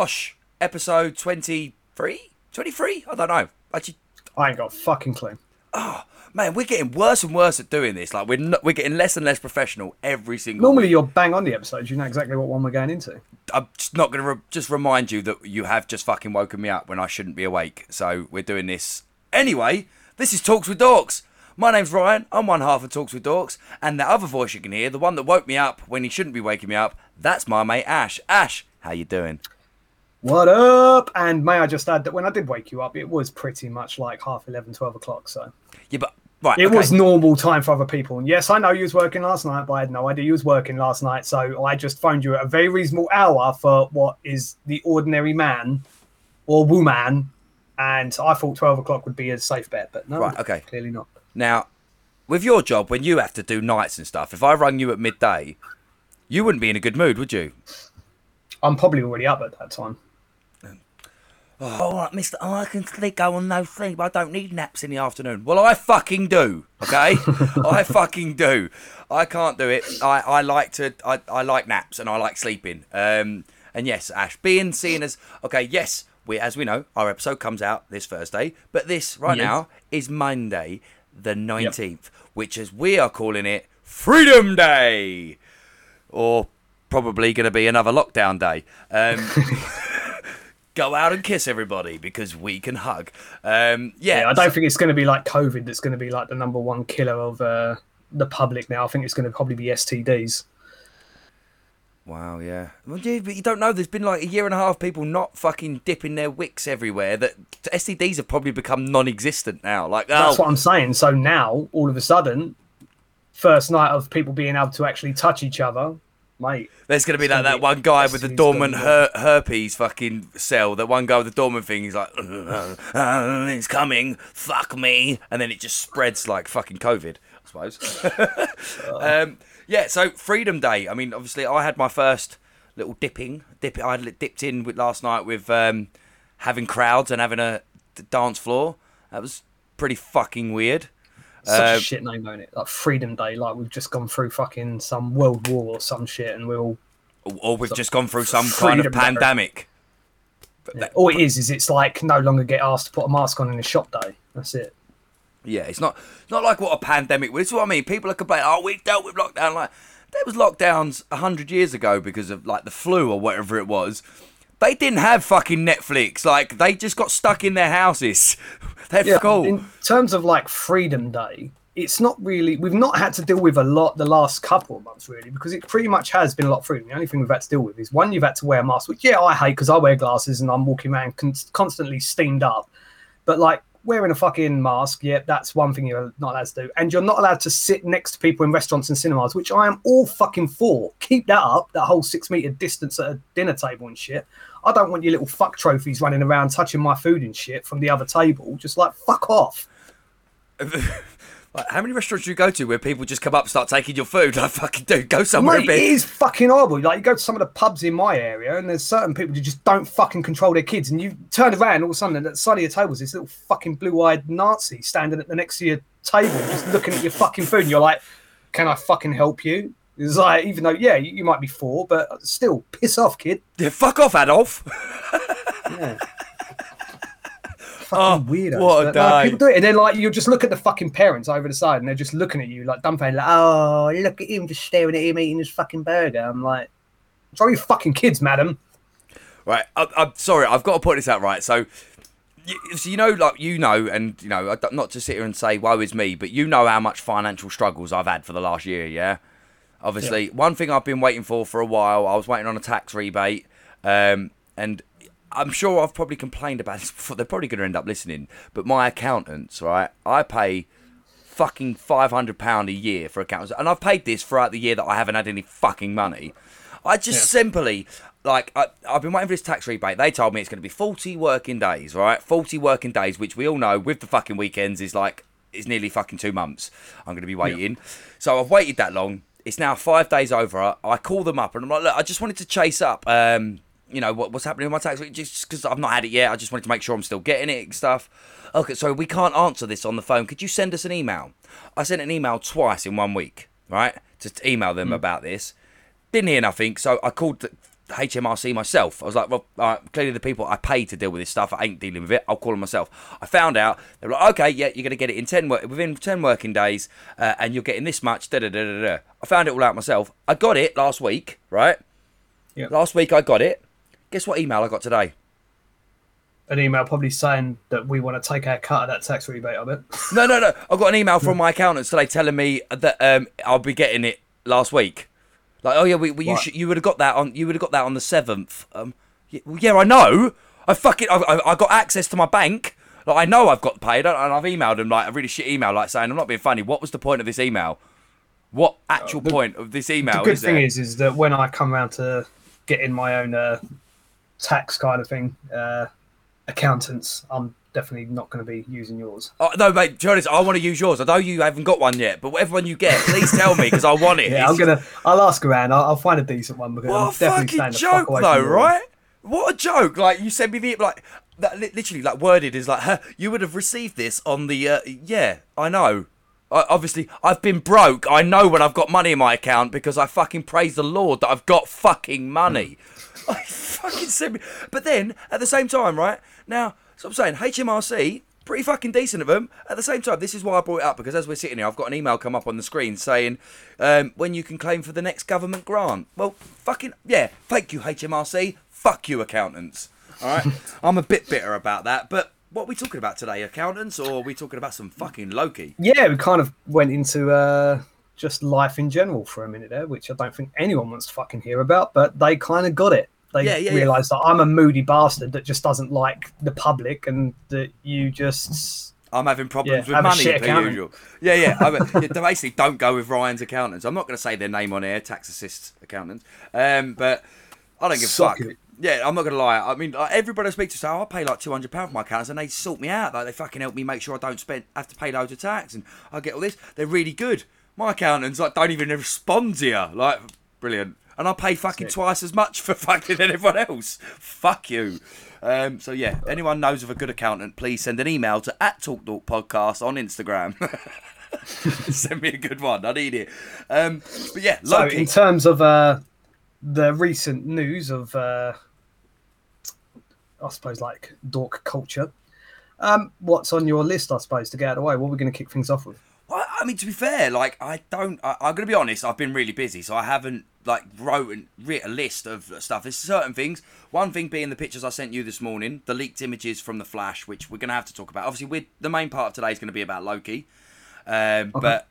Bosh episode 23? 23? I don't know. Actually, I ain't got a fucking clue. Oh, man, we're getting worse and worse at doing this. Like we're not, we're getting less and less professional every single. Normally week. you're bang on the episodes. You know exactly what one we're going into. I'm just not going to re- just remind you that you have just fucking woken me up when I shouldn't be awake. So we're doing this anyway. This is Talks with Dorks. My name's Ryan. I'm one half of Talks with Dorks, and the other voice you can hear, the one that woke me up when he shouldn't be waking me up, that's my mate Ash. Ash, how you doing? What up? And may I just add that when I did wake you up, it was pretty much like half 11, 12 o'clock. So Yeah, but right, it okay. was normal time for other people. And yes, I know you was working last night, but I had no idea you was working last night. So I just phoned you at a very reasonable hour for what is the ordinary man or woman. And I thought 12 o'clock would be a safe bet, but no, Right, okay. clearly not. Now, with your job, when you have to do nights and stuff, if I rung you at midday, you wouldn't be in a good mood, would you? I'm probably already up at that time. Oh, all right, Mister, I can sleep, go on no sleep. I don't need naps in the afternoon. Well, I fucking do. Okay, I fucking do. I can't do it. I, I like to. I, I like naps and I like sleeping. Um, and yes, Ash, being seen as okay. Yes, we as we know, our episode comes out this Thursday, but this right Yes. now is Monday, the nineteenth, which is we are calling it Freedom Day, or probably going to be another lockdown day. Um, go out and kiss everybody because we can hug. Um, yeah, Yeah, I don't think it's going to be like COVID that's going to be like the number one killer of uh, the public now. I think it's going to probably be STDs. Wow, yeah. Well, dude, but you don't know. There's been like a year and a half people not fucking dipping their wicks everywhere. That STDs have probably become non-existent now. Like, That's oh, what I'm saying. So now, all of a sudden, first night of people being able to actually touch each other, mate. there's gonna be that, gonna that one guy with the dormant her- herpes fucking cell. That one guy with the dormant thing. He's like, "Uh, it's coming. Fuck me, and then it just spreads like fucking COVID. I suppose. um, yeah. So Freedom Day. I mean, obviously, I had my first little dipping. Dip. I had dipped in with last night with um, having crowds and having a d- dance floor. That was pretty fucking weird. Such Uh, a shit name, don't it? Like Freedom Day, like we've just gone through fucking some world war or some shit, and we're all. Or- we've just gone through some kind of pandemic. Yeah. All it is is it's like no longer get asked to put a mask on in a shop day. That's it. Yeah, it's not not like what a pandemic was. This is what I mean. People are complaining, oh, we've dealt with lockdown. Like, there was lockdowns a hundred years ago because of like the flu or whatever it was. They didn't have fucking Netflix. Like, they just got stuck in their houses. They're Yeah, cool. in terms of like Freedom Day, it's not really. We've not had to deal with a lot the last couple of months, really, because it pretty much has been a lot of freedom. The only thing we've had to deal with is one, you've had to wear a mask, which yeah, I hate because I wear glasses and I'm walking around con- constantly steamed up. But like wearing a fucking mask, yeah, that's one thing you're not allowed to do, and you're not allowed to sit next to people in restaurants and cinemas, which I am all fucking for. Keep that up, that whole six meter distance at a dinner table and shit. I don't want your little fuck trophies running around touching my food and shit from the other table. Just like fuck off. Like, how many restaurants do you go to where people just come up and start taking your food? Like, fucking dude, go somewhere Mate, a bit. is fucking horrible. Like you go to some of the pubs in my area, and there's certain people who just don't fucking control their kids, and you turn around all of a sudden, and at the side of your table is this little fucking blue-eyed Nazi standing at the next to your table, just looking at your fucking food, and you're like, "Can I fucking help you?" It's like, even though, yeah, you, you might be four, but still, piss off, kid. Yeah, fuck off, Adolf. Yeah. fucking weirdo. Oh, what a day. people do it, and then like you just look at the fucking parents over the side, and they're just looking at you like dumbfounded, like, "Oh, look at him, just staring at him eating his fucking burger." I'm like, "Throw your fucking kids, madam." Right, I, I'm sorry, I've got to put this out right. So, you, so you know, like you know, and you know, not to sit here and say woe is me, but you know how much financial struggles I've had for the last year. Yeah, obviously, one thing I've been waiting for for a while. I was waiting on a tax rebate, um, and I'm sure I've probably complained about this before. They're probably going to end up listening, but my accountants, right? I pay fucking five hundred pound a year for accountants, and I've paid this throughout the year that I haven't had any fucking money. I just simply like I, I've been waiting for this tax rebate. They told me it's going to be forty working days, right? Forty working days, which we all know with the fucking weekends is like it's nearly fucking two months. I'm going to be waiting, so I've waited that long. It's now five days over. I call them up and I'm like, look, I just wanted to chase up. Um, you know what, what's happening with my tax just because I've not had it yet. I just wanted to make sure I'm still getting it and stuff. Okay, so we can't answer this on the phone. Could you send us an email? I sent an email twice in one week, right? To email them about this. Didn't hear nothing, so I called. HMRC myself. I was like, well, clearly the people I pay to deal with this stuff, I ain't dealing with it. I'll call them myself. I found out they were like, okay, yeah, you're gonna get it in ten work within ten working days, uh, and you're getting this much. Da da da da da. I found it all out myself. I got it last week, right? Yeah. Last week I got it. Guess what email I got today? An email probably saying that we want to take our cut of that tax rebate of it. No, no, no. I got an email from my accountants today telling me that um, I'll be getting it last week. Like, oh yeah, we, we you, should, you would have got that on you would have got that on the seventh. Um, yeah, well, yeah, I know. I fucking I, I, I got access to my bank. Like, I know I've got paid, and I've emailed him like a really shit email, like saying I'm not being funny. What was the point of this email? What actual point of this email the good is thing there? is, is that when I come around to getting my own uh, tax kind of thing, uh, accountants, I'm definitely not going to be using yours. Oh, no, mate. Honest, I want to use yours. I know you haven't got one yet, but whatever one you get, please tell me because I want it. Yeah, It's- I'm gonna. I'll ask around. I'll, I'll find a decent one because I'm a definitely fucking fuck joke, away though, right? What a joke! Like you sent me the like that, li- literally like worded is like, huh, you would have received this on the uh, yeah, I know. I, obviously, I've been broke. I know when I've got money in my account because I fucking praise the Lord that I've got fucking money. I fucking sent me, but then at the same time, right now, so I'm saying HMRC. Pretty fucking decent of them. At the same time, this is why I brought it up because as we're sitting here, I've got an email come up on the screen saying um, when you can claim for the next government grant. Well, fucking yeah, thank you HMRC. Fuck you accountants. All right, I'm a bit bitter about that. But what are we talking about today, accountants, or are we talking about some fucking Loki? Yeah, we kind of went into uh, just life in general for a minute there, which I don't think anyone wants to fucking hear about, but they kind of got it. They Yeah, yeah, yeah. that I'm a moody bastard that just doesn't like the public and that you just. I'm having problems with money per accountant. usual. Yeah, yeah. I mean, they basically don't go with Ryan's accountants. I'm not going to say their name on air, tax assist accountants. Um, but I don't give a fuck. it. Yeah, I'm not going to lie. I mean, everybody I speak to say, oh, I pay like two hundred pound for my accountants, and they sort me out. Like they fucking help me make sure I don't spend have to pay loads of tax, and I get all this. They're really good. My accountants like don't even respond to you. Like brilliant. And I pay fucking twice as much for fucking than everyone else. Fuck you. Um, so yeah, anyone knows of a good accountant, please send an email to at Talk Talk Podcast on Instagram. send me a good one. I need it. Um, but yeah, So, Loki. in terms of uh, the recent news of, uh, I suppose, like dork culture, um, what's on your list, I suppose, to get out of the way? What are we going to kick things off with? I, mean, to be fair, like I don't. I, I'm gonna be honest. I've been really busy, so I haven't like wrote and writ a list of stuff. There's certain things. One thing being the pictures I sent you this morning, the leaked images from the Flash, which we're gonna have to talk about. Obviously, we the main part of today is gonna be about Loki, um, but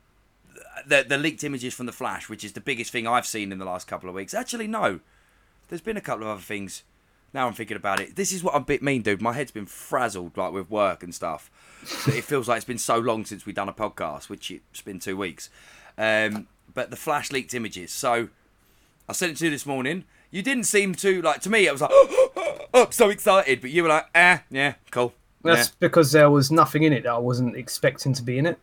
the the leaked images from the Flash, which is the biggest thing I've seen in the last couple of weeks. Actually, no, there's been a couple of other things. Now I'm thinking about it. This is what I'm a bit mean, dude. My head's been frazzled, like with work and stuff. that it feels like it's been so long since we've done a podcast, which it's been two weeks. Um, but the flash leaked images. So I sent it to you this morning. You didn't seem to like. To me, it was like, oh, I'm so excited. But you were like, ah, yeah, cool. That's yeah. because there was nothing in it that I wasn't expecting to be in it.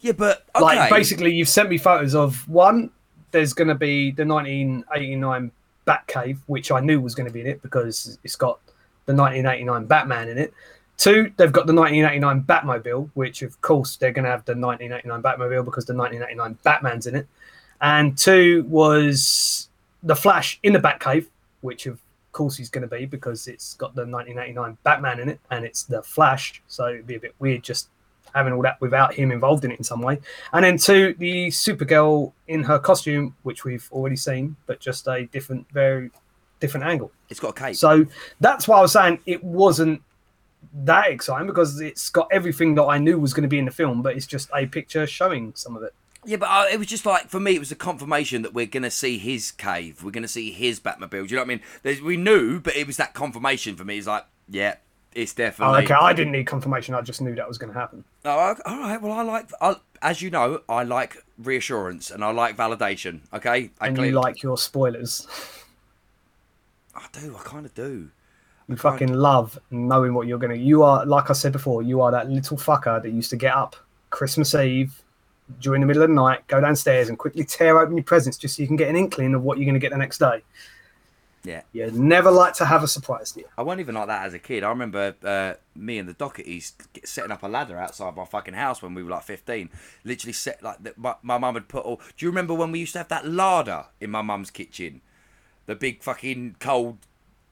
yeah, but okay. Like, basically, you've sent me photos of one, there's going to be the 1989 Batcave, which I knew was going to be in it because it's got the 1989 Batman in it. Two, they've got the 1989 Batmobile, which of course they're going to have the 1989 Batmobile because the 1989 Batman's in it. And two was the Flash in the Batcave, which of course he's going to be because it's got the 1989 Batman in it and it's the Flash. So it'd be a bit weird just having all that without him involved in it in some way. And then two, the Supergirl in her costume, which we've already seen, but just a different, very different angle. it's got a cape. So that's why I was saying it wasn't that exciting because it's got everything that I knew was going to be in the film, but it's just a picture showing some of it. Yeah, but uh, it was just like for me, it was a confirmation that we're gonna see his cave, we're gonna see his Batmobile. Do you know what I mean? There's, we knew, but it was that confirmation for me. It's like, yeah, it's Oh, definitely. okay, I didn't need confirmation. I just knew that was going to happen. Oh, all right. Well, I like, I, as you know, I like reassurance and I like validation. Okay, I And clearly- you like your spoilers. I do. I kind of do. You fucking love knowing what you're going to. You are, like I said before, you are that little fucker that used to get up Christmas Eve during the middle of the night, go downstairs and quickly tear open your presents just so you can get an inkling of what you're going to get the next day. Yeah. You never like to have a surprise, do you? I wasn't even like that as a kid. I remember uh, me and the Dohertys setting up a ladder outside my fucking house when we were like 15. Literally set like the, my, my mum had put all. Do you remember when we used to have that larder in my mum's kitchen? the big fucking cold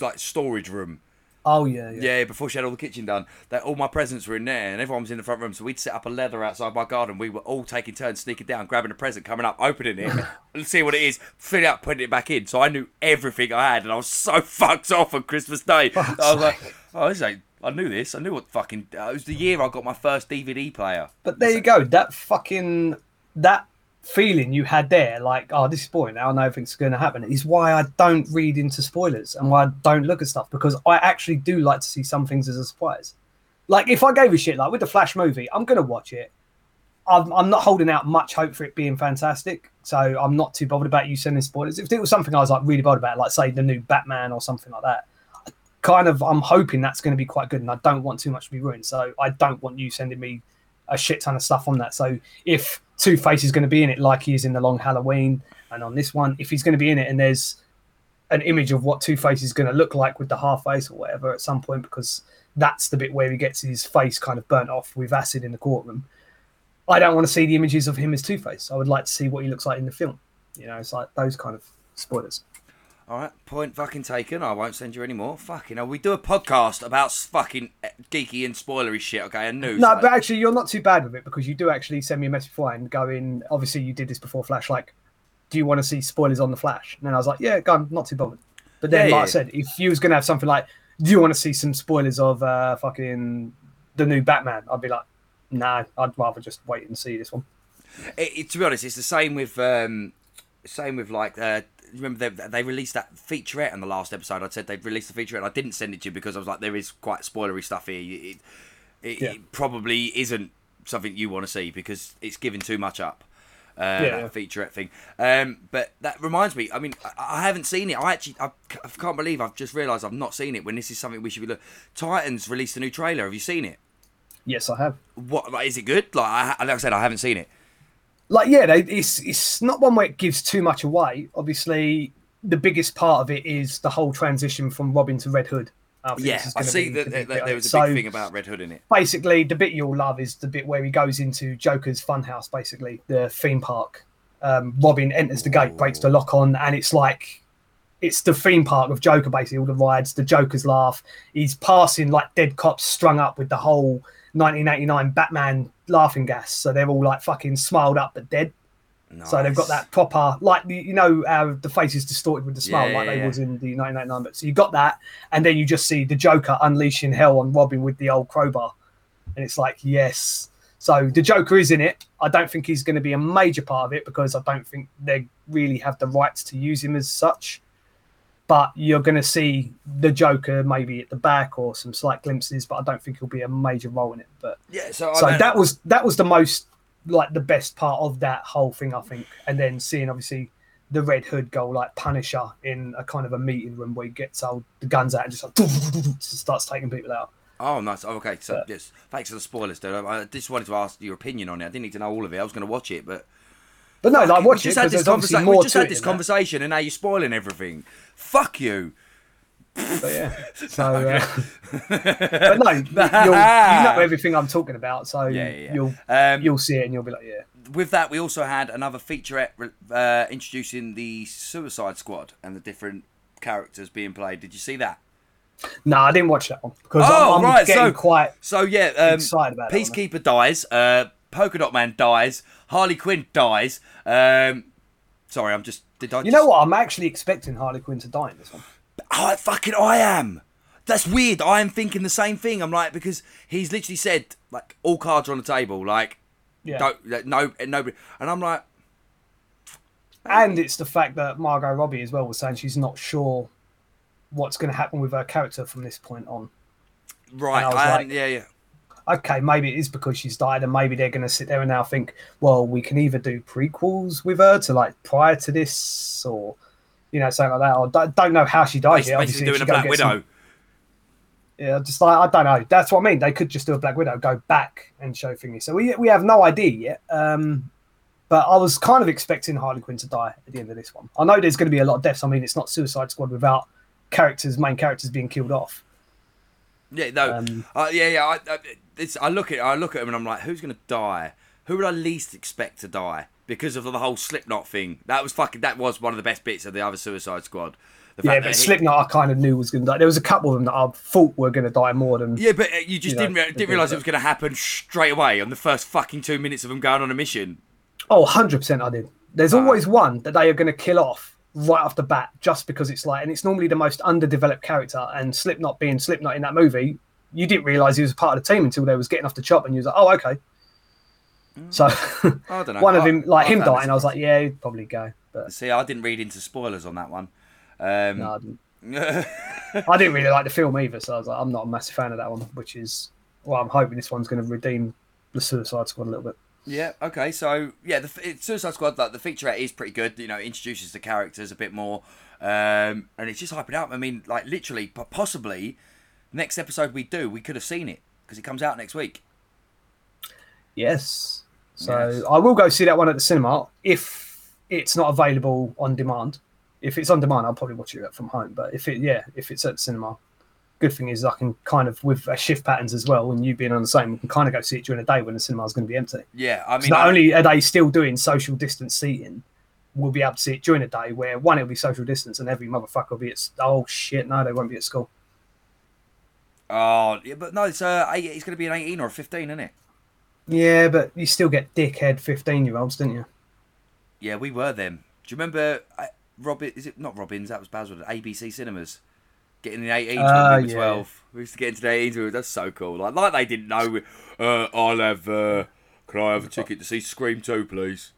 like storage room. Oh yeah, yeah. Yeah, before she had all the kitchen done, that all my presents were in there, and everyone was in the front room. So we'd set up a leather outside my garden. We were all taking turns sneaking down, grabbing a present, coming up, opening it, and see what it is, filling it up, putting it back in. So I knew everything I had, and I was so fucked off on Christmas Day. I was like, oh, this ain't. I knew this. I knew what fucking. Uh, it was the year I got my first DVD player. But there you go. That fucking that feeling you had there, like, oh, this is boring. Now I know everything's going to happen. Is why I don't read into spoilers and why I don't look at stuff because I actually do like to see some things as a surprise. Like if I gave a shit, like with the Flash movie, I'm going to watch it. I'm, I'm not holding out much hope for it being fantastic, so I'm not too bothered about you sending spoilers. If it was something I was like really bothered about, like say the new Batman or something like that, kind of I'm hoping that's going to be quite good, and I don't want too much to be ruined. So I don't want you sending me a shit ton of stuff on that. So if Two Face is going to be in it, like he is in the Long Halloween, and on this one, if he's going to be in it, and there's an image of what Two Face is going to look like with the half face or whatever at some point, because that's the bit where he gets his face kind of burnt off with acid in the courtroom. I don't want to see the images of him as Two Face. I would like to see what he looks like in the film. You know, it's like those kind of spoilers. All right, point fucking taken. I won't send you any more. Fucking hell, we do a podcast about fucking geeky and spoilery shit. Okay, and news. No, like- but actually, you're not too bad with it because you do actually send me a message before and go in. Obviously, you did this before Flash. Like, do you want to see spoilers on the Flash? And I was like, yeah, go not too bothered. But then, Yeah, like yeah. I said, if you was gonna have something like, do you want to see some spoilers of uh, fucking the new Batman? I'd be like, no, I'd rather just wait and see this one. it, it- to be honest, it's the same with um, same with like uh, remember they, they released that featurette in the last episode. I said they'd released the featurette. and I didn't send it to you because I was like, there is quite spoilery stuff here. It, it, Yeah. it probably isn't something you want to see because it's giving too much up. Uh, Yeah. that featurette thing. Um, but that reminds me. I mean, I, I haven't seen it. I actually, I can't believe I've just realised I've not seen it. When this is something we should be looking. Titans released a new trailer. Have you seen it? Yes, I have. What like, is it good? Like, I, like I said, I haven't seen it. Like yeah they, it's it's not one where it gives too much away. Obviously the biggest part of it is the whole transition from robin to red hood. I Yeah, I see be that, the that, that there was a So, big thing about Red Hood in it. basically the bit you'll love is the bit where he goes into joker's funhouse basically the theme park. Um, robin enters the gate breaks the lock on and it's like it's the theme park of joker basically all the rides the joker's laugh. He's passing like dead cops strung up with the whole 1989 batman laughing gas so they're all like fucking smiled up but dead so they've got that proper, like you know, uh, the face is distorted with the smile, Yeah, like yeah, they yeah. was in the 1999. But so you got that, and then you just see the Joker unleashing hell on Robin with the old crowbar, and it's like yes. So the Joker is in it. I don't think he's going to be a major part of it because I don't think they really have the rights to use him as such. But you're going to see the Joker maybe at the back or some slight glimpses, but I don't think he'll be a major role in it. But Yeah, so, so that was that was the most like the best part of that whole thing i think and then seeing obviously the red hood go like punisher in a kind of a meeting room where he gets all the guns out and just like just starts taking people out Oh, nice. Oh, okay, so But- yes, thanks for the spoilers, dude. I, I just wanted to ask your opinion on it. I didn't need to know all of it. I was going to watch it, but but no like we watch it just this obviously. We just had this than that. conversation, and now you're spoiling everything. Fuck you. But yeah so uh, but no you'll, you know everything i'm talking about so Yeah, yeah, yeah. you'll Um, you'll see it and you'll be like yeah with that, we also had another featurette uh, introducing the Suicide Squad and the different characters being played. Did you see that? no i didn't watch that one because Oh, I'm, I'm right, getting so- quite So yeah, um, Excited about Peacekeeper dies. Uh, Polka Dot Man dies. Harley Quinn dies. Um, sorry, I'm just. Did I? you know what i'm actually expecting harley quinn to die in this one I fucking I am. That's weird. I am thinking the same thing. I'm like because he's literally said like all cards are on the table. Like yeah don't no nobody. And I'm like And it's the fact that Margot Robbie as well was saying she's not sure what's going to happen with her character from this point on. right. I I like- yeah yeah. Okay, maybe it is because she's died, and maybe they're going to sit there and now think, well, we can either do prequels with her to like prior to this, or you know, something like that. Or don't, don't know how she died Basically, yet. Obviously, doing a Black Widow. some- yeah, just like I don't know. That's what I mean. They could just do a Black Widow, go back and show thingy. So we we have no idea yet. Um, but I was kind of expecting Harley Quinn to die at the end of this one. I know there's going to be a lot of deaths. I mean, it's not Suicide Squad without characters, main characters being killed off. Yeah, no, Um, uh, yeah, yeah. I, I, it's, I look at, I look at him, and I'm like, who's gonna die? Who would I least expect to die because of the whole Slipknot thing? That was fucking. That was one of the best bits of the other Suicide Squad. The Yeah, but Slipknot, I kind of knew was going to die. There was a couple of them that I thought were going to die more than. Yeah, but uh, you just You didn't re- didn't realize it was going to happen straight away on the first fucking two minutes of them going on a mission. Oh, 100% I did. There's Ah. always one that they are going to kill off right off the bat just because it's like, and it's normally the most underdeveloped character. And Slipknot being Slipknot in that movie, you didn't realize he was a part of the team until they was getting off the chop and you was like, oh, okay. So I don't know. one of him, like I him dying, I was like, yeah, he'd probably go. But See, I didn't read into spoilers on that one. Um, no, I didn't. I didn't really like the film either, so I was like, I'm not a massive fan of that one, which is well, I'm hoping this one's going to redeem the Suicide Squad a little bit. Yeah. Okay. So yeah, the it- Suicide Squad, like the featurette, is pretty good. You know, introduces the characters a bit more, um, and it's just hyping up. I mean, like literally, po- possibly, next episode we do, we could have seen it because it comes out next week. Yes. So Yes. I will go see that one at the cinema if it's not available on demand. If it's on demand, I'll probably watch it from home. But if it, yeah, if it's at the cinema, good thing is I can kind of with uh, shift patterns as well. And you being on the same, we can kind of go see it during the day when the cinema is going to be empty. Yeah. I mean, not I- only are they still doing social distance seating, we'll be able to see it during the day. Where one it'll be social distance, and every motherfucker will be at. Oh shit! No, they won't be at school. Oh, yeah, but no, it's uh, it's going to be an eighteen or a fifteen, isn't it? Yeah, but you still get dickhead fifteen-year-olds, didn't you? Yeah, we were them. Do you remember uh, Robin? Is it not Robbins? That was Baswell. ABC Cinemas. Getting the 18s Ah, when we were yeah. 12. We used to get into the 18s. we were- That's so cool. Like, like they didn't know. we- Uh, I'll have. Uh, can I have a ticket to see Scream 2, please?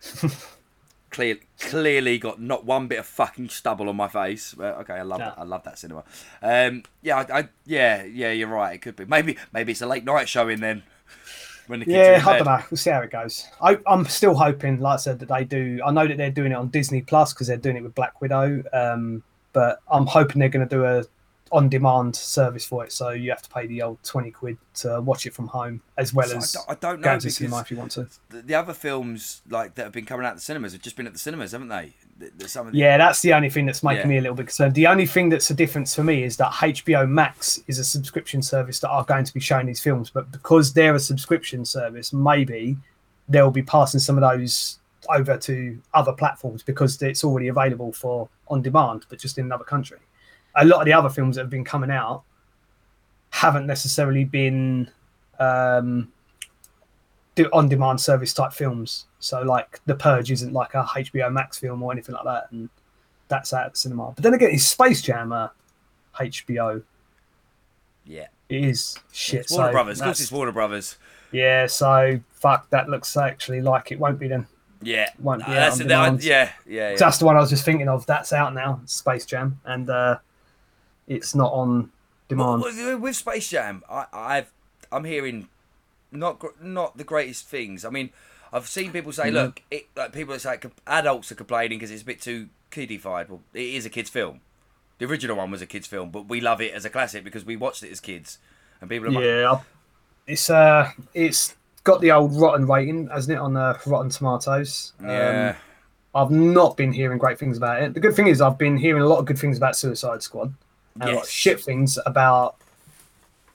Clear, clearly got not one bit of fucking stubble on my face. But okay, I love No. that. I love that cinema. Um, yeah, I, I, yeah, yeah. You're right. It could be. Maybe, maybe it's a late night showing then. When the kids Yeah, I don't know. We'll see how it goes. I, I'm still hoping, like I said, that they do. I know that they're doing it on Disney Plus because they're doing it with Black Widow. Um, but I'm hoping they're going to do a on-demand service for it, so you have to pay the old twenty quid to watch it from home, as well So I as don't, I don't know going to the because cinema if you want to. the, the other films like that have been coming out of the cinemas have just been at the cinemas, haven't they? The, the, some of the, Yeah, that's the only thing that's making Yeah. me a little bit concerned. The only thing that's a difference for me is that HBO Max is a subscription service that are going to be showing these films, but because they're a subscription service, maybe they'll be passing some of those over to other platforms because it's already available for on demand, but just in another country. A lot of the other films that have been coming out haven't necessarily been um, do on demand service type films. So like The Purge isn't like a HBO Max film or anything like that, and that's out at the cinema. But then again, is Space Jam a HBO? yeah. It is shit. It's Warner so Brothers. Of course, it's Warner Brothers. Yeah, so fuck. That looks actually like it won't be then. Yeah, be that's the- I- yeah, yeah, yeah. That's the one I was just thinking of. That's out now, Space Jam, and uh, it's not on demand. Well, with- Space Jam, I, I've I'm hearing not not the greatest things. I mean, I've seen people say, Mm-hmm. look, it, like people that say adults are complaining because it's a bit too kiddified. Well, it is a kids' film. The original one was a kids' film, but we love it as a classic because we watched it as kids, and people are like, Yeah, I- it's uh, it's got the old rotten rating, hasn't it, on uh, Rotten Tomatoes? Um, yeah, I've not been hearing great things about it. The good thing is I've been hearing a lot of good things about Suicide Squad and a lot of shit things about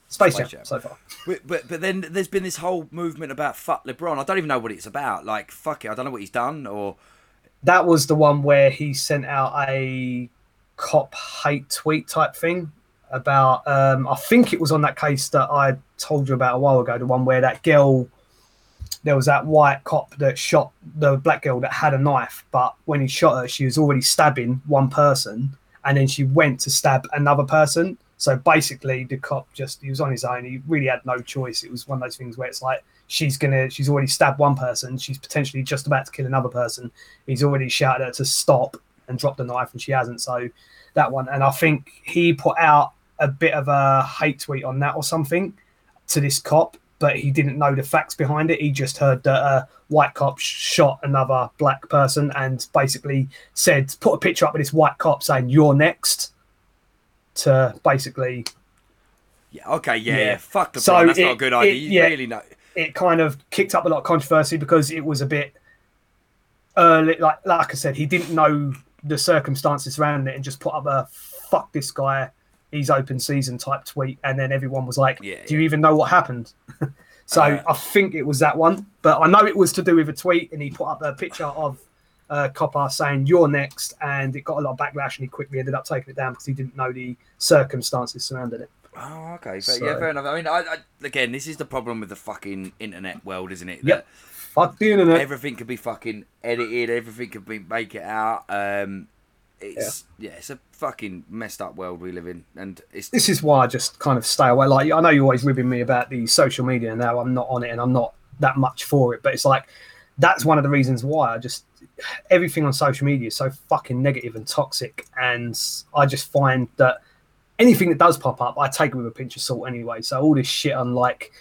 Space, Space Jam, Jam. so far. But, but but then there's been this whole movement about fuck LeBron. I don't even know what it's about. Like fuck it, I don't know what he's done or That was the one where he sent out a cop hate tweet type thing about um I think it was on that case that I told you about a while ago, the one where that girl there was that white cop that shot the black girl that had a knife, but when he shot her, she was already stabbing one person, and then she went to stab another person. So basically, the cop just he was on his own. He really had no choice. It was one of those things where it's like she's gonna, she's already stabbed one person. She's potentially just about to kill another person. He's already shouted her to stop and drop the knife, and she hasn't. So that one, and I think he put out a bit of a hate tweet on that or something to this cop, but he didn't know the facts behind it. He just heard that a white cop shot another black person and basically said, put a picture up of this white cop saying, You're next, to basically yeah. Okay, yeah, yeah. Yeah. fuck LeBron. So That's not a good idea. it- you really know. it kind of kicked up a lot of controversy because it was a bit early. Like like I said, he didn't know the circumstances around it and just put up a "fuck this guy, he's open season" type tweet, and then everyone was like, Yeah, "Do you even know what happened?" so Uh, I think it was that one, but I know it was to do with a tweet, and he put up a picture of uh, copper saying you're next, and it got a lot of backlash, and he quickly ended up taking it down because he didn't know the circumstances surrounding it. Oh, okay. But So- yeah, fair enough. I mean, I, I, again, this is the problem with the fucking internet world, isn't it? Yep. Fuck the internet. everything could be fucking edited. Everything could be make it out. Um, it's yeah. it's a fucking messed up world we live in, and it's this is why I just kind of stay away. Like I know you're always ribbing me about the social media, and now I'm not on it, and I'm not that much for it. But it's like that's one of the reasons why I just everything on social media is so fucking negative and toxic, and I just find that anything that does pop up, I take it with a pinch of salt anyway. So all this shit on like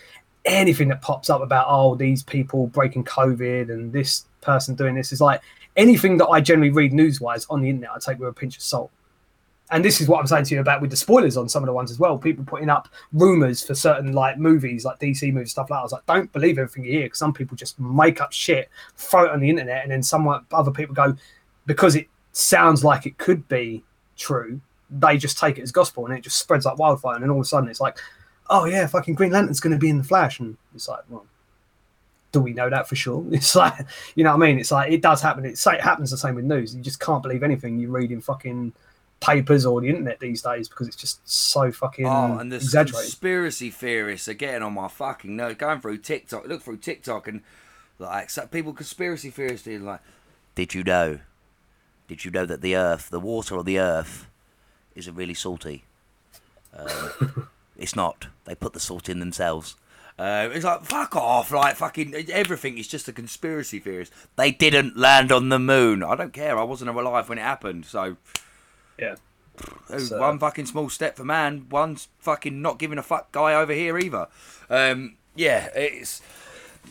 anything that pops up about oh these people breaking COVID and this person doing this is like anything that I generally read news wise on the internet, I take with a pinch of salt and this is what I'm saying to you about with the spoilers on some of the ones as well. People putting up rumors for certain like movies, like DC movies, stuff like that. I was like, don't believe everything you hear because some people just make up shit, throw it on the internet, and then someone other people go because it sounds like it could be true. They just take it as gospel, and it just spreads like wildfire. And then all of a sudden, it's like, oh yeah, fucking Green Lantern's going to be in the Flash, and it's like, well, do we know that for sure? It's like, you know what I mean? It's like it does happen. It's it happens the same with news. You just can't believe anything you read in fucking papers or the internet these days because it's just so fucking Oh, and the exaggerated. conspiracy theorists are getting on my fucking nerves. Going through TikTok, look through TikTok, and like so people conspiracy theorists are like, did you know? Did you know that the Earth, the water on the Earth, isn't really salty? Um, it's not. They put the salt in themselves. Uh, it's like fuck off, like fucking everything is just a conspiracy theorist. They didn't land on the moon. I don't care. I wasn't alive when it happened, so Yeah. So- one fucking small step for man, one's fucking not giving a fuck guy over here either. Um, yeah, it's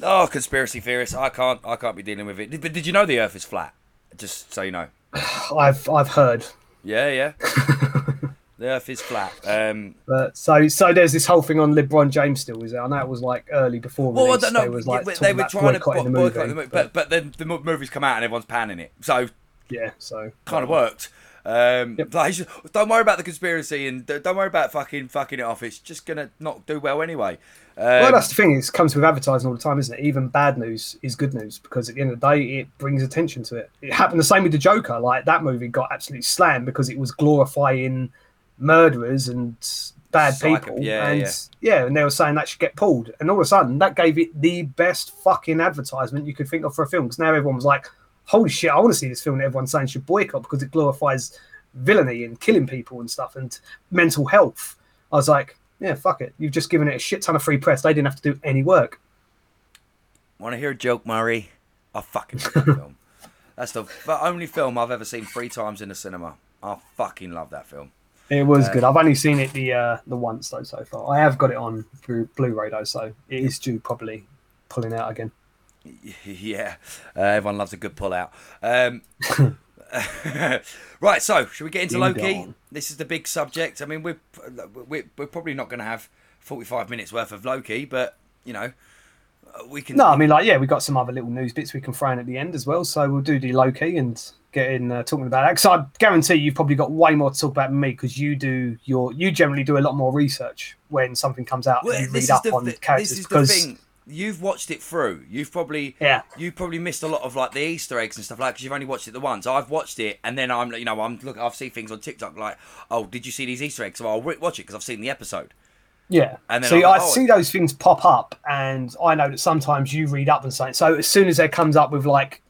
oh conspiracy theorists. I can't, I can't be dealing with it. But did you know the Earth is flat? Just so you know. I've I've heard. Yeah, yeah. the Earth is flat. Um, But so so there's this whole thing on LeBron James still is there? I know it was like early before well, I release. don't know. They was like they were trying to boycotting bo- the movie, boycott the movie, but, but but then the movie's come out and everyone's panning it. So yeah, so kind of worked. Um, Yep. like, don't worry about the conspiracy and don't worry about fucking fucking it off. It's just gonna not do well anyway. Um, well, that's the thing. It comes with advertising all the time, isn't it? Even bad news is good news because at the end of the day, it brings attention to it. It happened the same with the Joker. Like that movie got absolutely slammed because it was glorifying murderers and bad Psycho- people. yeah, and yeah. and they were saying that should get pulled. And all of a sudden, that gave it the best fucking advertisement you could think of for a film. Because now everyone was like, "Holy shit, I want to see this film." And everyone's saying should boycott because it glorifies villainy and killing people and stuff and mental health. I was like, yeah, fuck it. You've just given it a shit ton of free press. They didn't have to do any work. Want to hear a joke, Murray? I fucking love that film. That's the, the only film I've ever seen three times in the cinema. I fucking love that film. It was Uh, good. I've only seen it the uh, the once though so far. I have got it on through Blu-ray though, so it is due probably pulling out again. yeah, uh, everyone loves a good pull out. Um, right, so should we get into Ding Loki? dong. This is the big subject. I mean, we're we're, we're probably not going to have forty-five minutes worth of Loki, but you know, we can. No, I mean like yeah, we got some other little news bits we can throw in at the end as well. So we'll do the Loki and get in uh, talking about that. Because I guarantee you've probably got way more to talk about than me because you do your you generally do a lot more research when something comes out Well, and read is up the on characters this is because the thing. You've watched it through. You've probably yeah you probably missed a lot of like the Easter eggs and stuff like because you've only watched it the once. I've watched it and then I'm you know I'm look I've seen things on TikTok like oh did you see these Easter eggs? So I'll re- watch it because I've seen the episode. Yeah. And then see, I'm I oh. see those things pop up, and I know that sometimes you read up and something. So as soon as there comes up with like,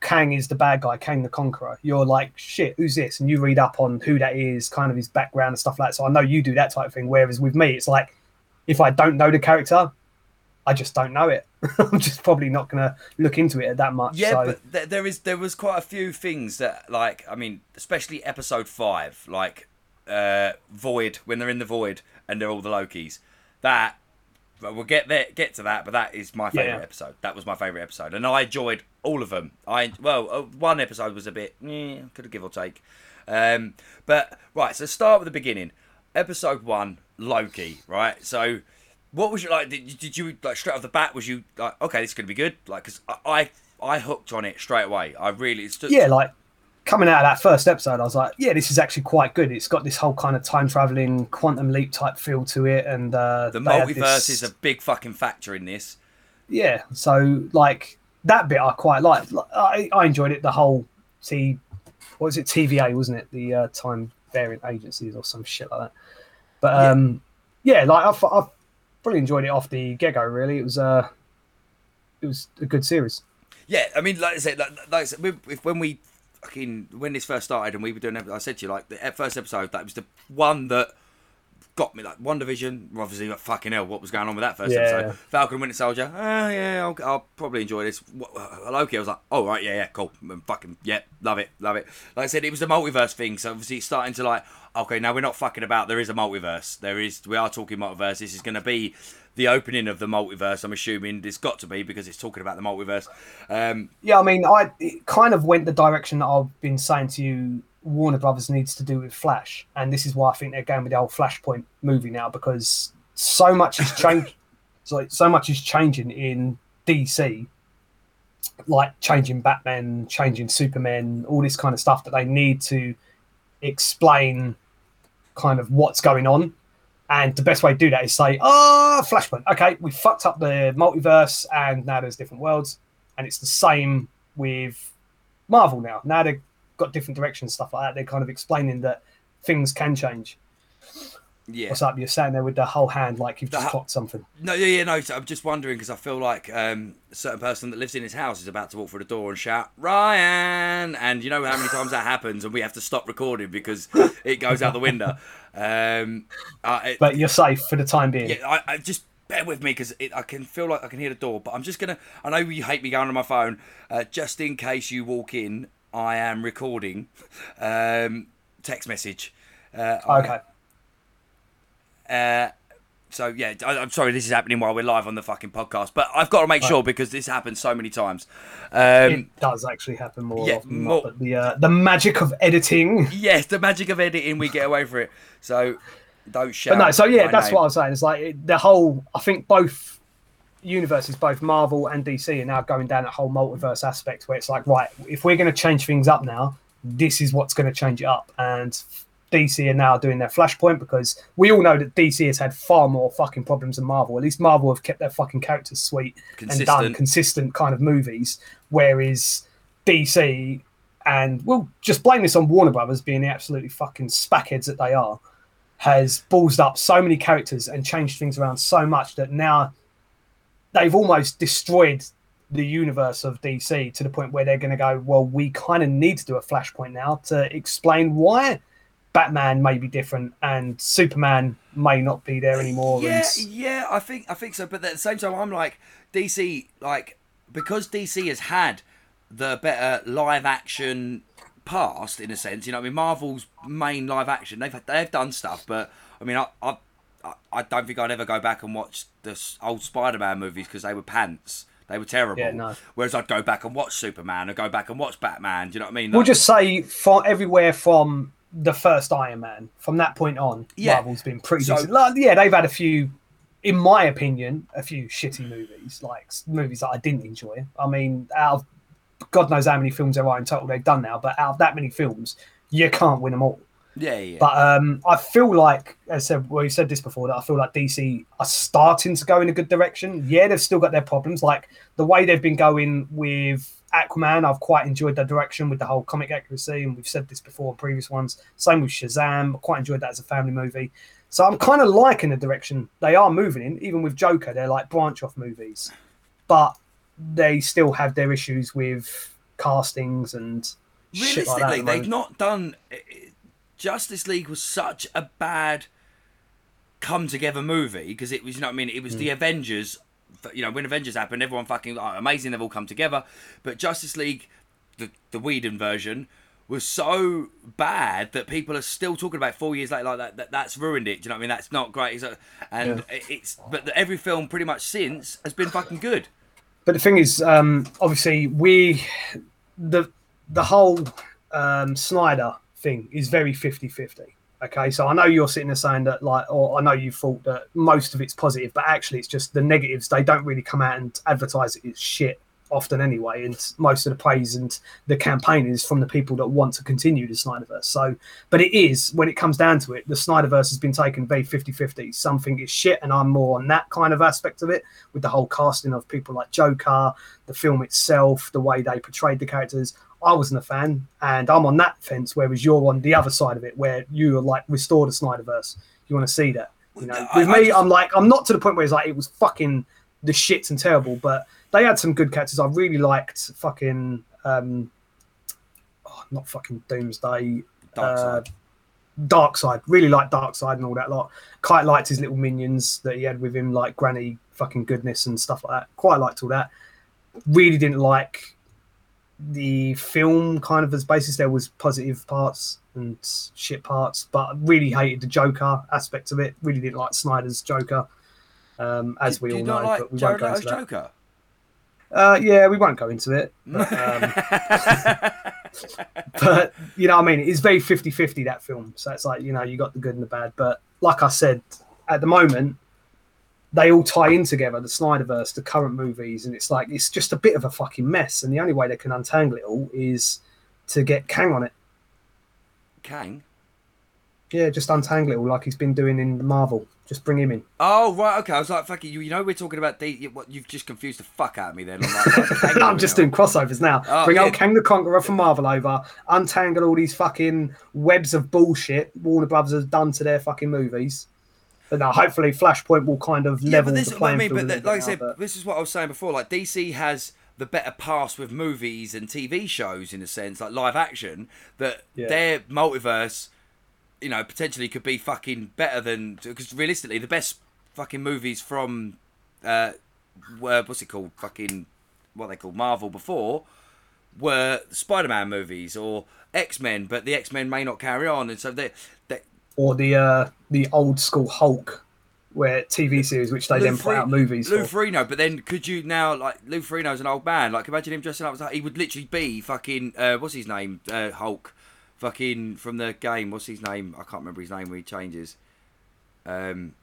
Kang is the bad guy, Kang the Conqueror, you're like, shit, who's this? And you read up on who that is, kind of his background and stuff like that. So I know you do that type of thing. Whereas with me, it's like, if I don't know the character, I just don't know it. I'm just probably not gonna look into it that much. Yeah, so, but th- there is there was quite a few things that like I mean especially episode five like uh Void when they're in the Void and they're all the Lokis that. But we'll get there, get to that. But that is my favorite Yeah. episode. That was my favorite episode, and I enjoyed all of them. I well, uh, one episode was a bit, eh, could have give or take. Um, but right, so start with the beginning. Episode one, Loki. Right, so what was you like? Did, did you like straight off the bat? Was you like, okay, this is gonna be good? Like, cause I I, I hooked on it straight away. I really it's just, yeah, like coming out of that first episode, I was like, yeah, this is actually quite good. It's got this whole kind of time traveling, quantum leap type feel to it, and uh, the multiverse this- is a big fucking factor in this. yeah. So like that bit I quite liked. I, I enjoyed it. The whole T, what was it? TVA wasn't it? The uh, time variant agencies or some shit like that. But um, yeah, like I've, I've really enjoyed it off the get go. Really, it was uh, it was a good series. Yeah, I mean, like I said, like, like I said, we- if, when we fucking when this first started and we were doing, I said to you like the first episode that was the one that got me like WandaVision. Obviously, like, fucking hell, what was going on with that first Yeah. episode? Falcon and Winter Soldier. Oh yeah, I'll, I'll probably enjoy this. Uh, Loki, I was like, oh right, yeah, yeah, cool, Mm, fucking yeah, love it, love it. Like I said, it was the multiverse thing, so obviously it's starting to like, okay, now we're not fucking about. There is a multiverse. There is. We are talking multiverse. This is going to be the opening of the multiverse. I'm assuming it's got to be because it's talking about the multiverse. Um, Yeah, I mean, I kind of went the direction that I've been saying to you. Warner Brothers needs to do with Flash, and this is why I think they're going with the old Flashpoint movie now because so much is it's like so much is changing in DC, like changing Batman, changing Superman, all this kind of stuff that they need to explain kind of what's going on. And the best way to do that is say, "Oh, Flashpoint. Okay, we fucked up the multiverse, and now there's different worlds." and it's the same with Marvel now. Now they've got different directions, stuff like that. They're kind of explaining that things can change. Yeah. What's up? You're standing there with the whole hand like you've just The- clocked something. No, yeah, yeah, no. So I'm just wondering because I feel like um, a certain person that lives in his house is about to walk through the door and shout Ryan, and you know how many times that happens, and we have to stop recording because it goes out the window. Um, uh, it- But you're safe for the time being. yeah, I, I just bear with me because I can feel like I can hear the door, but I'm just gonna. I know you hate me going on my phone. Uh, just in case you walk in, I am recording. Um, text message. Uh, I- Okay. Uh, so yeah, I, I'm sorry this is happening while we're live on the fucking podcast, but I've got to make sure because this happens so many times. Um, it does actually happen more yeah, often more- not, but the uh, the magic of editing. yes, the magic of editing, we get away for it. So don't shout. But no, so yeah, that's name. what I'm saying. It's like it, the whole. I think both universes, both Marvel and DC, are now going down that whole multiverse aspect where it's like, right, if we're going to change things up now, this is what's going to change it up. And DC are now doing their Flashpoint because we all know that DC has had far more fucking problems than Marvel. At least Marvel have kept their fucking characters sweet and done Consistent. consistent kind of movies, whereas DC and we'll just blame this on Warner Brothers being the absolutely fucking spackheads that they are, has ballsed up so many characters and changed things around so much that now they've almost destroyed the universe of DC to the point where they're going to go, well, we kind of need to do a flashpoint now to explain why Batman may be different and Superman may not be there anymore. Yeah, and, yeah, I think I think so. But at the same time, I'm like DC, like because DC has had the better live action past in a sense. You know, I mean, Marvel's main live action, they've they've done stuff, but I mean, I I, I- don't think I'd ever go back and watch the old Spider-Man movies because they were pants. They were terrible. Yeah, no. Whereas I'd go back and watch Superman or go back and watch Batman. Do you know what I mean? We'll Like- just say from everywhere from the first Iron Man, from that point on, Yeah. Marvel's been pretty So- decent. Like, yeah, they've had a few, in my opinion, a few shitty movies, like movies that I didn't enjoy. I mean, out of God knows how many films there are in total they've done now, but out of that many films, you can't win them all. yeah, yeah. But um, I feel like, as I said, well, you said this before, that I feel like DC are starting to go in a good direction. Yeah, they've still got their problems. Like the way they've been going with Aquaman, I've quite enjoyed the direction with the whole comic accuracy. And we've said this before in previous ones. Same with Shazam. I quite enjoyed that as a family movie. So I'm kind of liking the direction they are moving in. Even with Joker, they're like branch off movies. But they still have their issues with castings and like realistically, the they've not done. Justice League was such a bad come together movie because it was, you know, what I mean, it was Hmm. the Avengers. You know, when Avengers happened, everyone fucking oh, amazing. They've all come together, but Justice League, the the Whedon version. Was so bad that people are still talking about four years later like that. that that's ruined it. Do you know what I mean? That's not great. It's and it's but the, every film pretty much since has been fucking good. but the thing is, um, obviously, we the the whole um, Snyder thing is very 50-50. Okay, so I know you're sitting there saying that, like, or I know you thought that most of it's positive, but actually, it's just the negatives. They don't really come out and advertise it. It's shit. often anyway, and most of the praise and the campaign is from the people that want to continue the Snyderverse. So, but it is when it comes down to it, the Snyderverse has been taken very 50-50. Something is shit, and I'm more on that kind of aspect of it with the whole casting of people like Joker, the film itself, the way they portrayed the characters. I wasn't a fan, and I'm on that fence. Whereas you're on the other side of it, where you are like restore the Snyderverse. You want to see that, you know. With I me, just- I'm like I'm not to the point where it's like it was fucking the shits and terrible, but they had some good characters. I really liked fucking um, oh, not fucking Doomsday, Dark uh, side. Darkseid. Really liked Darkseid and all that lot. Quite liked his little minions that he had with him, like Granny fucking goodness and stuff like that. Quite liked all that. Really didn't like the film kind of as basis. There was positive parts and shit parts, but really hated the Joker aspect of it. Really didn't like Snyder's Joker, um, as Do- we do all know. like but we won't go into that. Joker? Uh, yeah, we won't go into it. But, um, but you know I mean it's very 50-50 that film so it's like you know you got the good and the bad but like I said at the moment they all tie in together the Snyderverse the current movies and it's like it's just a bit of a fucking mess and the only way they can untangle it all is to get Kang on it Kang. yeah just untangle it all like he's been doing in Marvel just bring him in Oh right, okay. I was like, fucking, you, you know, we're talking about the What you've just confused the fuck out of me. Then I'm, like, I'm just doing crossovers now. Oh, Bring yeah. out Kang the Conqueror from Marvel over, untangle all these fucking webs of bullshit Warner Brothers has done to their fucking movies. But now, hopefully, Flashpoint will kind of Yeah, level but this the is what I mean. But a that, little like I said, but- this is what I was saying before. Like DC has the better pass with movies and TV shows in a sense, like live action. That Yeah. their multiverse, you know, potentially could be fucking better than because realistically, the best fucking movies from uh, were what's it called? Fucking what they called Marvel before were Spider-Man movies or X-Men, but the X-Men may not carry on, and so they they or the uh, the old school Hulk, where TV series, which they Lou then put out movies Lou for. Ferrigno, but then could you now like Lou Ferrigno's an old man? Like imagine him dressing up as that. He would literally be fucking uh, what's his name? Uh, Hulk, fucking from the game. What's his name? I can't remember his name when he changes. Um,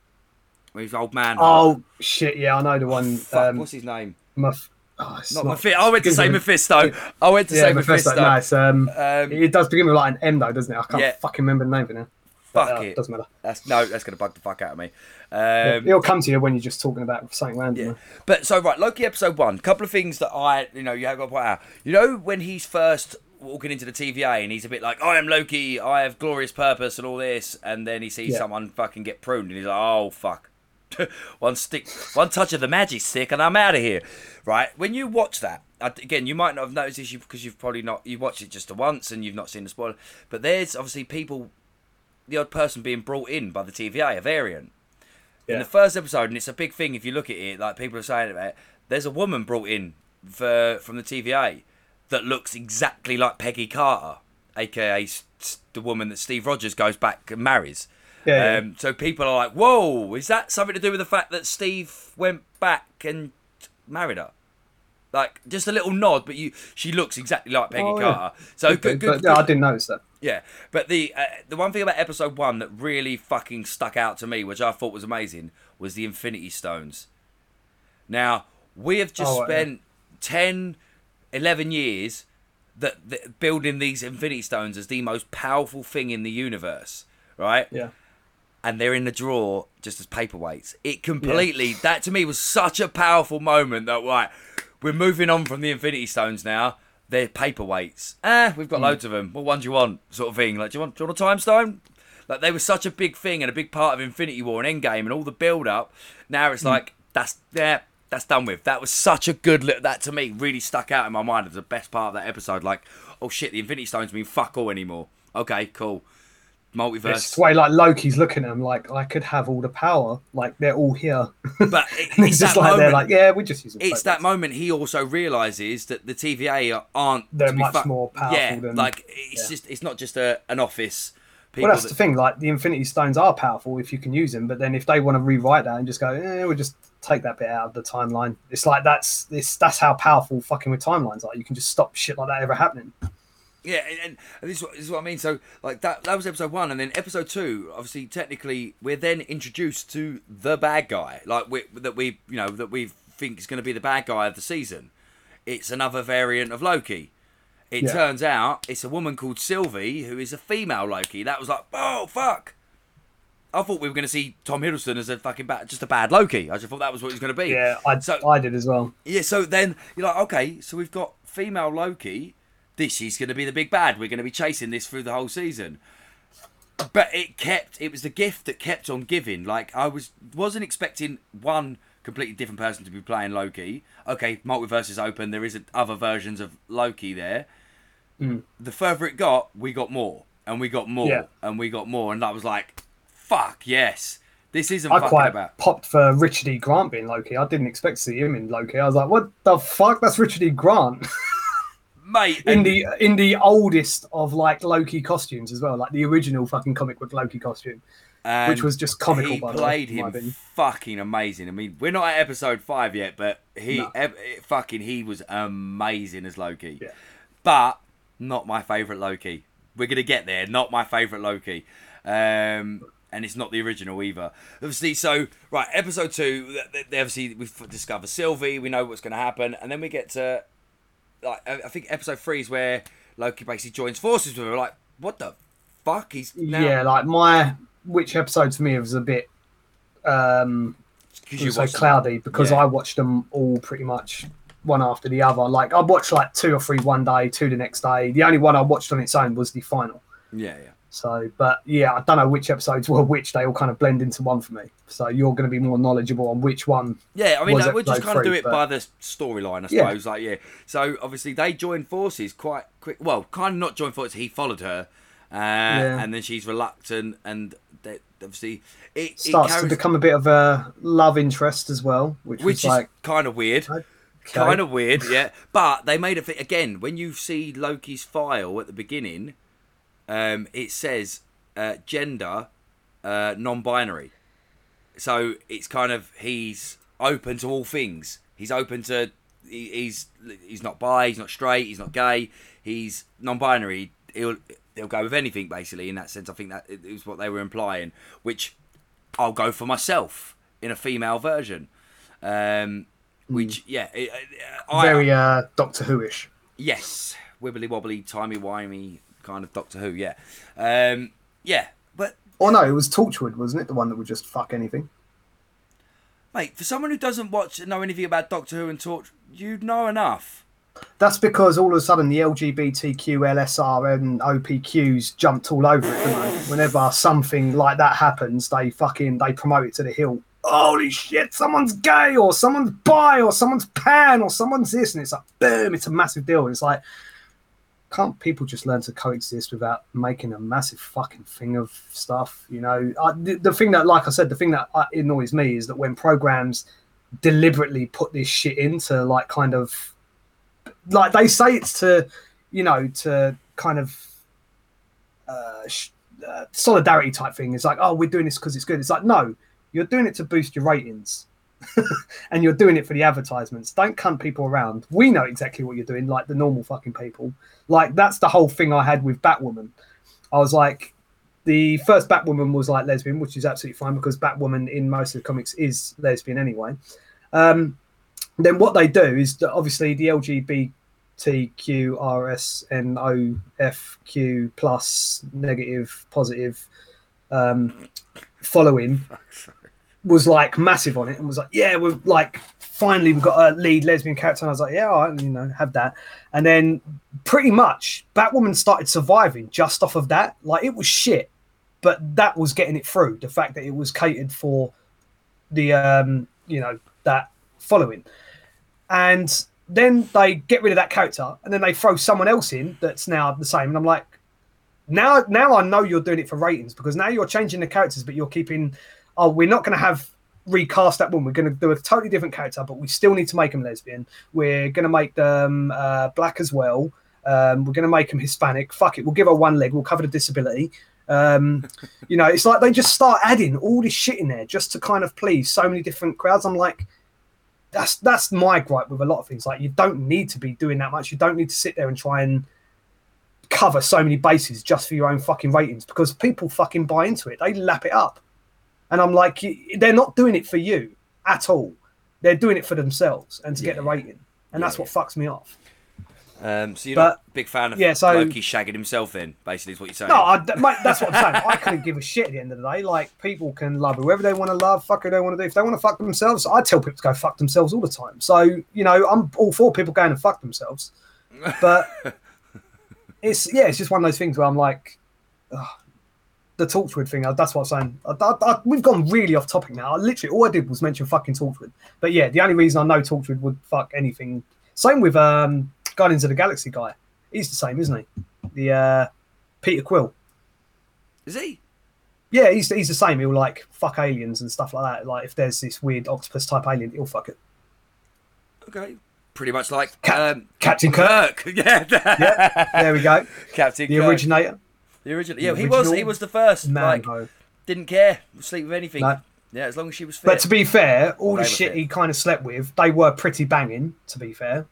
when he's old man. Hulk. Oh shit! Yeah, I know the one. Fuck, um, what's his name? Muff- oh, Not, not- Mephisto. I went to say. Mephisto. I went to Yeah, say Mephisto. Mephisto. No, um, Um, it does begin with like an M though, doesn't it? I can't Yeah. fucking remember the name of it now. But, fuck uh, it. Doesn't matter. That's no. That's gonna bug the fuck out of me. Yeah, Um, It'll come to you when you're just talking about something random. Yeah. But so right, Loki episode one. Couple of things that I, you know, you have got to point out. You know, when he's first walking into the TVA and he's a bit like, "I am Loki. I have glorious purpose and all this," and then he sees Yeah. someone fucking get pruned and he's like, "Oh fuck." one stick, one touch of the magic stick, and I'm out of here. Right? When you watch that, again, you might not have noticed this because you've probably not you watched it just once and you've not seen the spoiler. But there's obviously people, the odd person being brought in by the TVA, a variant in the first episode, and it's a big thing if you look at it. Like people are saying about it. There's a woman brought in for from the TVA that looks exactly like Peggy Carter, aka the woman that Steve Rogers goes back and marries. Yeah, yeah. Um, so people are like, "Whoa, is that something to do with the fact that Steve went back and married her?" Like just a little nod, but you, she looks exactly like Peggy Oh, yeah. Carter. So Okay, good, good, but, yeah, I didn't notice that. yeah, but the uh, the one thing about episode one that really fucking stuck out to me, which I thought was amazing, was the Infinity Stones. Now we have just Oh, right, yeah. spent 10, 11 years that, that building these Infinity Stones as the most powerful thing in the universe, right? Yeah. and they're in the drawer just as paperweights. It completely that to me was such a powerful moment that right, we're moving on from the Infinity Stones now. They're paperweights. Ah, we've got loads of them. What one do you want? Sort of thing. Like, do you want do you want a time stone? Like they were such a big thing and a big part of Infinity War and Endgame and all the build up. Now it's like that's yeah, that's done with. That was such a good look. That to me really stuck out in my mind as the best part of that episode. Like, oh shit, the Infinity Stones mean fuck all anymore. Okay, cool. Multiverse. It's the way like Loki's looking at him, like I could have all the power, like they're all here. But it- it's just that like moment. they're like, yeah, we just use it's that moment he also realizes that the TVA aren't. They're much fu- more powerful Yeah, than- like it's yeah. just it's not just a an office. People Well, that's that, the thing. Like the Infinity Stones are powerful if you can use them, but then if they want to rewrite that and just go, eh, we'll just take that bit out of the timeline. It's like that's this. That's how powerful fucking with timelines are. You can just stop shit like that ever happening. Yeah, and, and this, is what, this is what I mean. So, like that that was episode one, and then episode two. Obviously, technically, we're then introduced to the bad guy, like we, that we you know that we think is going to be the bad guy of the season. it's another variant of Loki. It Yeah. turns out it's a woman called Sylvie who is a female Loki. That was like, oh fuck. I thought we were going to see Tom Hiddleston as a fucking bad, just a bad Loki. I just thought that was what he was going to be. Yeah, I, So- I did as well. Yeah, so then you're like, okay, so we've got female Loki. This is going to be the big bad. We're going to be chasing this through the whole season. But it kept. It was the gift that kept on giving. Like I was wasn't expecting one completely different person to be playing Loki. Okay, multiverse is open. There is other versions of Loki there. Mm. The further it got, we got more, and we got more, Yeah. and we got more, and that was like, "Fuck yes, this isn't I fucking quite about." popped for Richard E. Grant being Loki. I didn't expect to see him in Loki. I was like, what the fuck? That's Richard E. Grant Mate, in the in the oldest of like Loki costumes as well, like the original fucking comic book Loki costume. which was just comical, He by the way, played him fucking amazing. I mean, we're not at episode five yet, but he No. ep- fucking he was amazing as Loki. Yeah. But not my favorite Loki. We're gonna get there. Not my favorite Loki. Um, and it's not the original either. Obviously, so right, episode two. th- th- Obviously, we've discovered Sylvie. We know what's going to happen, and then we get to like I think episode three is where Loki basically joins forces with her. Like, what the fuck? He's now, Yeah, like my which episode to me was a bit um you so watched them. cloudy because Yeah. I watched them all pretty much one after the other. Like I watched like two or three one day, two the next day. The only one I watched on its own was the final. Yeah, yeah. So, but yeah, I don't know which episodes were which. They all kind of blend into one for me. So you're going to be more knowledgeable on which one. Yeah, I mean, like, we'll just kind of do it but- by the storyline, I Yeah. suppose. Like, yeah. So obviously they joined forces quite quick. Well, kind of not joined forces. He followed her, uh, and then she's reluctant, and they, obviously it, it Starts carries, to become a bit of a love interest as well, which, which is like kind of weird. okay. Kind of weird, yeah. But they made a thing again. When you see Loki's file at the beginning, um, it says uh, gender uh, non-binary. So it's kind of he's open to all things. He's open to he, he's he's not bi, he's not straight, he's not gay. He's non-binary. He'll he'll go with anything basically. In that sense, I think that is what they were implying. Which I'll go for myself in a female version. Um, which yeah, it, I, very uh, Doctor Who-ish. Yes, wibbly wobbly, timey wimey kind of Doctor Who. Yeah, um, yeah. But Oh no, it was Torchwood, wasn't it? The one that would just fuck anything. mate, for someone who doesn't watch know anything about Doctor Who and Torch, you'd know enough. That's because all of a sudden the LGBTQ, LSR, and OPQs jumped all over it. Whenever something like that happens, they fucking they promote it to the hill. Holy shit! Someone's gay, or someone's bi, or someone's pan, or someone's this, and it's like boom! It's a massive deal. It's like can't people just learn to coexist without making a massive fucking thing of stuff? You know, I, the, the thing that, like I said, the thing that uh, annoys me is that when programs deliberately put this shit into like kind of like they say it's to you know to kind of uh, sh- uh, solidarity type thing. It's like oh we're doing this because it's good. It's like no you're doing it to boost your ratings and you're doing it for the advertisements. Don't cunt people around. We know exactly what you're doing like the normal fucking people. Like that's the whole thing i had with batwoman. I was like the first batwoman was like lesbian which is absolutely fine because batwoman in most of the comics is lesbian anyway. Um, then what they do is that obviously the LGBTQRSNOFQ plus negative positive um, following was like massive on it and was like, yeah, we're like finally we've got a lead lesbian character. And I was like, yeah, right, you know, have that. And then pretty much Batwoman started surviving just off of that. Like it was shit, but that was getting it through. The fact that it was catered for the um, you know, that following. And then they get rid of that character and then they throw someone else in that's now the same. And I'm like, now now I know you're doing it for ratings because now you're changing the characters, but you're keeping oh, we're not gonna have recast that one. We're gonna do a totally different character, but we still need to make them lesbian. We're gonna make them uh, black as well. Um, we're gonna make them Hispanic. Fuck it, we'll give her one leg, we'll cover the disability. Um, you know, it's like they just start adding all this shit in there just to kind of please so many different crowds. I'm like, that's that's my gripe with a lot of things. Like you don't need to be doing that much. You don't need to sit there and try and cover so many bases just for your own fucking ratings because people fucking buy into it. They lap it up. And I'm like, they're not doing it for you at all. They're doing it for themselves and to get the rating. and that's Yeah, what fucks me off. Um, so you're But- not a big fan of yeah, so- Loki shagging himself in, basically is what you're saying. No, I, mate, that's what I'm saying. I couldn't give a shit at the end of the day. Like people can love whoever they want to love, fuck who they want to do. If they want to fuck themselves, I tell people to go fuck themselves all the time. So you know, I'm all for people going and fuck themselves, but it's yeah, it's just one of those things where I'm like, ugh, the Torchwood thing. uh, That's what I'm saying. I, I, I, we've gone really off topic now. I literally all I did was mention fucking Torchwood. But yeah, the only reason I know Torchwood would fuck anything. Same with um, Guardians of the Galaxy guy. He's the same, isn't he? The uh, Peter Quill. Is he? Yeah, he's, he's the same. He'll like fuck aliens and stuff like that. Like if there's this weird octopus type alien, he'll fuck it. Okay. Pretty much like Cap- um, Captain Kirk. Kirk. yeah. There we go. Captain The Kirk. originator. The original. Yeah, the he was. He was the first. Like, didn't care. Sleep with anything. No. Yeah, as long as she was fit. But to be fair, all the shit fit. he kind of slept with, they were pretty banging. To be fair,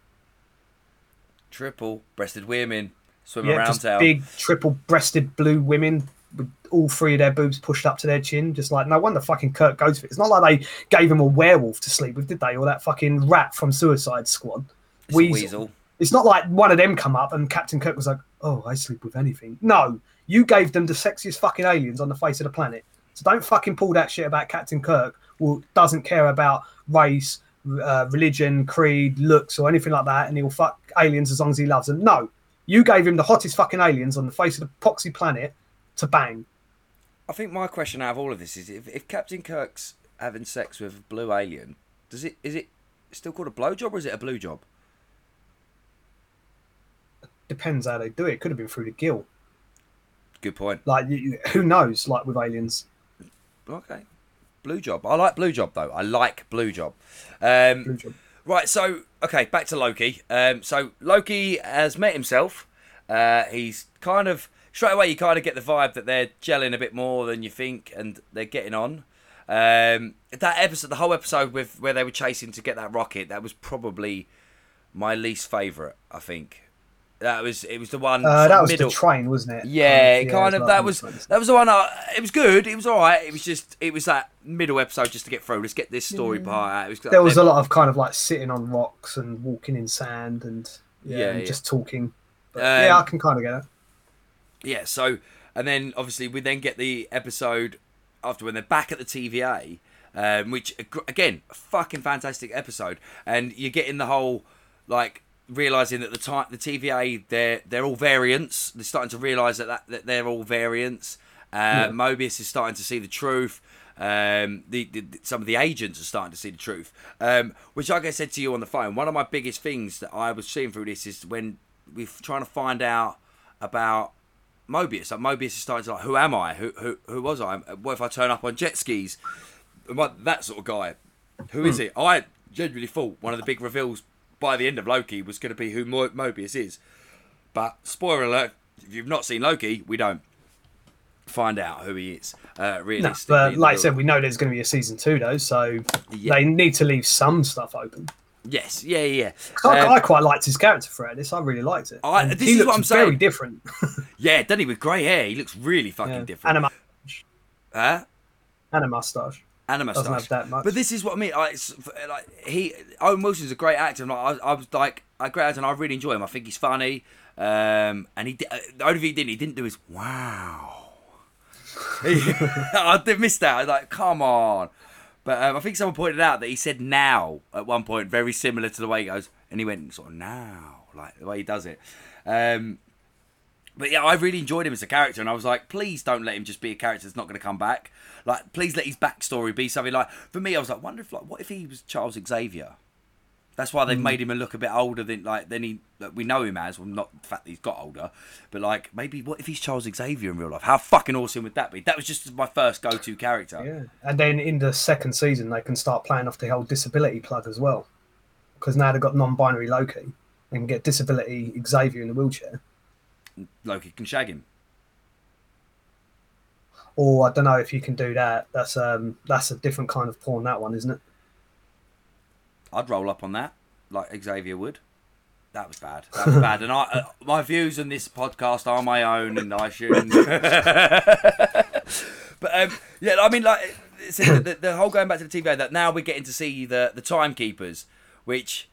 Triple breasted women swim yeah, around town. big triple-breasted blue women with all three of their boobs pushed up to their chin. Just like no wonder fucking Kirk goes for it. It's not like they gave him a werewolf to sleep with, did they? Or that fucking rat from Suicide Squad. Weasel. weasel. It's not like one of them come up and Captain Kirk was like, "Oh, I sleep with anything." No, you gave them the sexiest fucking aliens on the face of the planet. So don't fucking pull that shit about Captain Kirk, who doesn't care about race, uh, religion, creed, looks, or anything like that, and he'll fuck aliens as long as he loves them. No, you gave him the hottest fucking aliens on the face of the poxy planet to bang. I think my question out of all of this is: if, if Captain Kirk's having sex with a blue alien, does it is it still called a blowjob or is it a blue job? Depends how they do it. It could have been through the gill. Good point. Like, you, you- who knows? Like with aliens, Okay. Blue job. I like blue job though. I like blue job. Um, blue job. Right, so okay, back to Loki. Um, so Loki has met himself. Uh, he's kind of straight away. You kind of get the vibe that they're gelling a bit more than you think, and they're getting on. Um, that episode, the whole episode with where they were chasing to get that rocket, that was probably my least favourite. I think that was it was the one Uh, that of was middle. the train, wasn't it? Yeah, it kind of. That was of that was the one. I, it was good. It was all right. It was just it was that middle episode just to get through. Let's get this story part out. It was there was a lot of kind of like sitting on rocks and walking in sand and yeah, Yeah, and yeah. just talking. But, Um, yeah, I can kind of get it. Yeah, so and then obviously we then get the episode after when they're back at the TVA, um, which again, a fucking fantastic episode, and you're getting the whole like realizing that the time the TVA they're they're all variants. They're starting to realize that, that that they're all variants. Uh, Yeah. Mobius is starting to see the truth. Um, the, the some of the agents are starting to see the truth. Um, which, like I said to you on the phone, one of my biggest things that I was seeing through this is when we're trying to find out about Mobius. Like Mobius is starting to like, who am I? Who who who was I? What if I turn up on jet skis? Am I that sort of guy? Who is it? I genuinely thought one of the big reveals by the end of Loki was going to be who Mo- Mobius is. But spoiler alert: if you've not seen Loki, we don't find out who he is. Uh, No, but like I said, we know there's going to be a season two though, so Yeah. they need to leave some stuff open. yes, yeah, yeah. I, Um, I quite liked his character throughout this. I really liked it. I- this he is what looks I'm Very different. yeah. Doesn't he with grey hair? He looks really fucking Yeah. different. And a, mu- huh? and a mustache. And a mustache. have that much. But this is what I mean. Like, like he, Owen Wilson's a great actor. And like, I, I was like, a great actor, and I really enjoy him. I think he's funny. Um, and he, di- uh, the only thing he didn't, he didn't do his wow. I did miss that. I was like, come on. But um, I think someone pointed out that he said now at one point, very similar to the way he goes, and he went sort of now, like the way he does it. Um, but yeah, I really enjoyed him as a character, and I was like, please don't let him just be a character that's not going to come back. Like, please let his backstory be something like. For me, I was like, wonder if like, what if he was Charles Xavier? That's why they've hmm. made him a look a bit older than like than he that we know him as. Well, not the fact that he's got older, but like maybe what if he's Charles Xavier in real life? How fucking awesome would that be? That was just my first go-to character. Yeah, and then in the second season they can start playing off the whole disability plug as well, because now they've got non-binary Loki. and get disability Xavier in the wheelchair, Loki can shag him. Or I don't know if you can do that. That's um that's a different kind of porn. That one, isn't it? I'd roll up on that, like Xavier would. That was bad. That was bad. And I, uh, my views on this podcast are my own, and I shouldn't. but um, yeah, I mean, like the, the whole going back to the TV that now we're getting to see the the timekeepers, which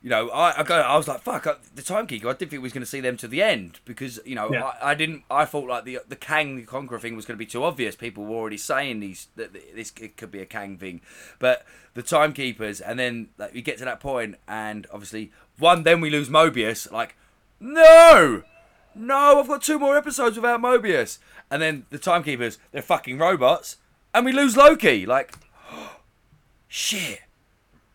You know, I I, go, I was like, fuck, I, the timekeeper. I didn't think we was going to see them to the end because you know Yeah. I, I didn't. I thought like the the Kang the Conqueror thing was going to be too obvious. People were already saying these that this it could be a Kang thing, but the timekeepers, and then like we get to that point, and obviously one, then we lose Mobius. Like, no, no, I've got two more episodes without Mobius, and then the timekeepers, they're fucking robots, and we lose Loki. Like, shit.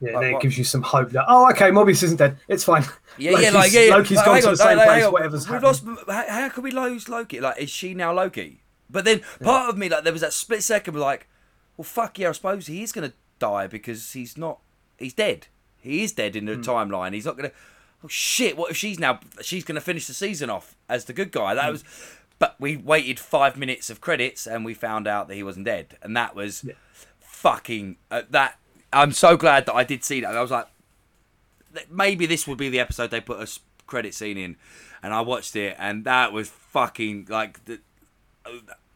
Yeah, Like then it gives you some hope that oh, okay, Mobius isn't dead. It's fine. Yeah, yeah, like yeah, yeah. Loki's Like, gone hang to on, the same like, place. on. Whatever's We've happened. lost. How, how can we lose Loki? Like, is she now Loki? But then part of me, like, there was that split second, like, well, fuck yeah, I suppose he is gonna die because he's not. He's dead. He is dead in the Hmm. timeline. He's not gonna. Oh shit! What if she's now? She's gonna finish the season off as the good guy. That was. But we waited five minutes of credits and we found out that he wasn't dead, and that was fucking uh, that. I'm so glad that I did see that. I was like, maybe this would be the episode they put a credit scene in, and I watched it, and that was fucking like the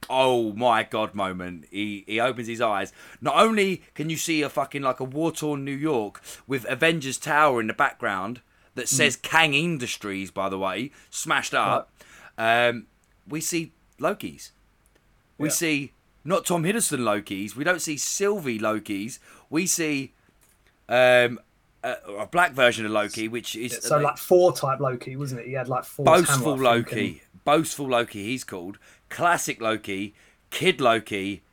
oh my god moment. He he opens his eyes. Not only can you see a fucking like a war torn New York with Avengers Tower in the background that says Kang Industries, by the way, smashed up. Um, we see Loki's. We Yeah. see not Tom Hiddleston Loki's. We don't see Sylvie Loki's. We see um, a, a black version of Loki, which is So like four type Loki, wasn't it? He had like four. boastful Loki. Boastful Loki, he's called. Classic Loki, Kid Loki,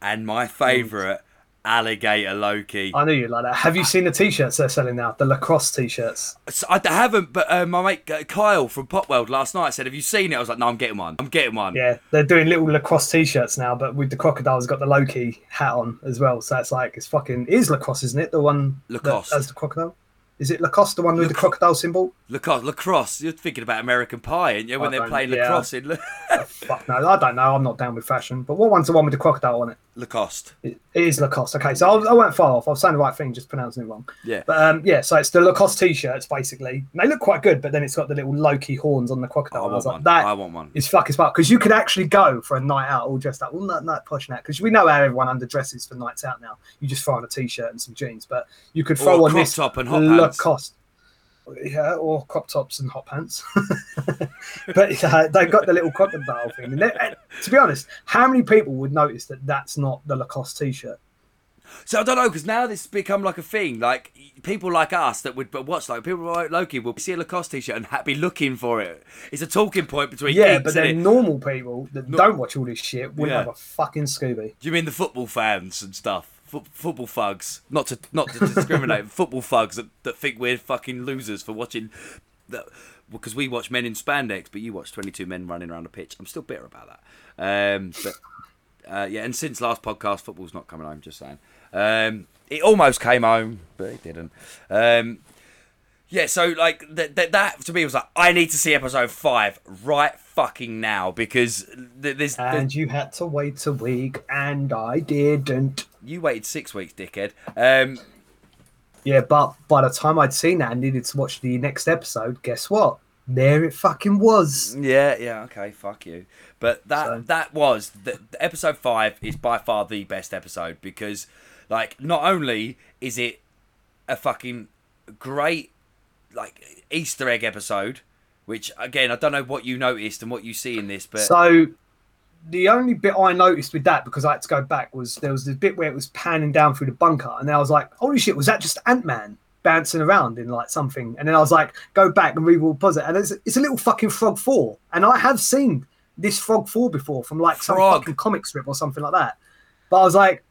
and my favourite, Alligator Loki. I knew you'd like that. Have you seen the t-shirts they're selling now? The lacrosse t-shirts. So I haven't, but uh, my mate uh, Kyle from Popworld last night said, "Have you seen it?" I was like, "No, I'm getting one. I'm getting one." Yeah, they're doing little lacrosse t-shirts now, but with the crocodile's got the Loki hat on as well. So it's like it's fucking it is Lacoste, isn't it? The one that Lacoste. has the crocodile. Is it Lacoste, the one with the crocodile symbol? Lacrosse, lacrosse. You're thinking about American Pie, aren't you? When I they're playing yeah. lacrosse in Oh, fuck no, I don't know. I'm not down with fashion. But what one's the one with the crocodile on it? Lacoste. It it is Lacoste. Okay, so I, I went far off. I was saying the right thing, just pronouncing it wrong. Yeah. But um, yeah, so it's the Lacoste t-shirts basically. And they look quite good, but then it's got the little Loki horns on the crocodile. I want was like, one. that I want one. is fuck as fuck because you could actually go for a night out all dressed up. Well, not not posh now because we know how everyone underdresses for nights out now. You just throw on a t-shirt and some jeans, but you could Or throw a on this top and hot pants. Lacoste. Yeah, or crop tops and hot pants. but uh, they got the little cotton crocodile thing. And to be honest, how many people would notice that that's not the Lacoste t-shirt? So I don't know because now this has become like a thing. Like people like us that would but watch like people like Loki will see a Lacoste t-shirt and ha- be looking for it. It's a talking point between Yeah, geeks, but then normal people that don't watch all this shit wouldn't Yeah. have a fucking Scooby. Do you mean the football fans and stuff? Fo- football thugs, not to not to discriminate. football thugs that, that think we're fucking losers for watching that because we watch men in spandex, but you watch twenty two men running around a pitch. I'm still bitter about that. Um, but uh, yeah, and since last podcast, football's not coming home. Just saying. Um, it almost came home, but it didn't. Um, yeah, so like th- th- that to me was like I need to see episode five right fucking now because th- there's, there's And you had to wait a week, and I didn't. You waited six weeks, dickhead. Um, Yeah, but by the time I'd seen that and needed to watch the next episode, guess what? There it fucking was. yeah, yeah, okay, fuck you. But that So- that was the, the episode five is by far the best episode because, like, not only is it a fucking great like Easter egg episode, which again I don't know what you noticed and what you see in this, but So the only bit I noticed with that, because I had to go back, was there was the bit where it was panning down through the bunker, and then I was like, "Holy shit, was that just Ant Man bouncing around in like something?" And then I was like, "Go back and read pause it," and it's, it's a little fucking Frog Thor, and I have seen this Frog Thor before from like some Frog. fucking comic strip or something like that. But I was like,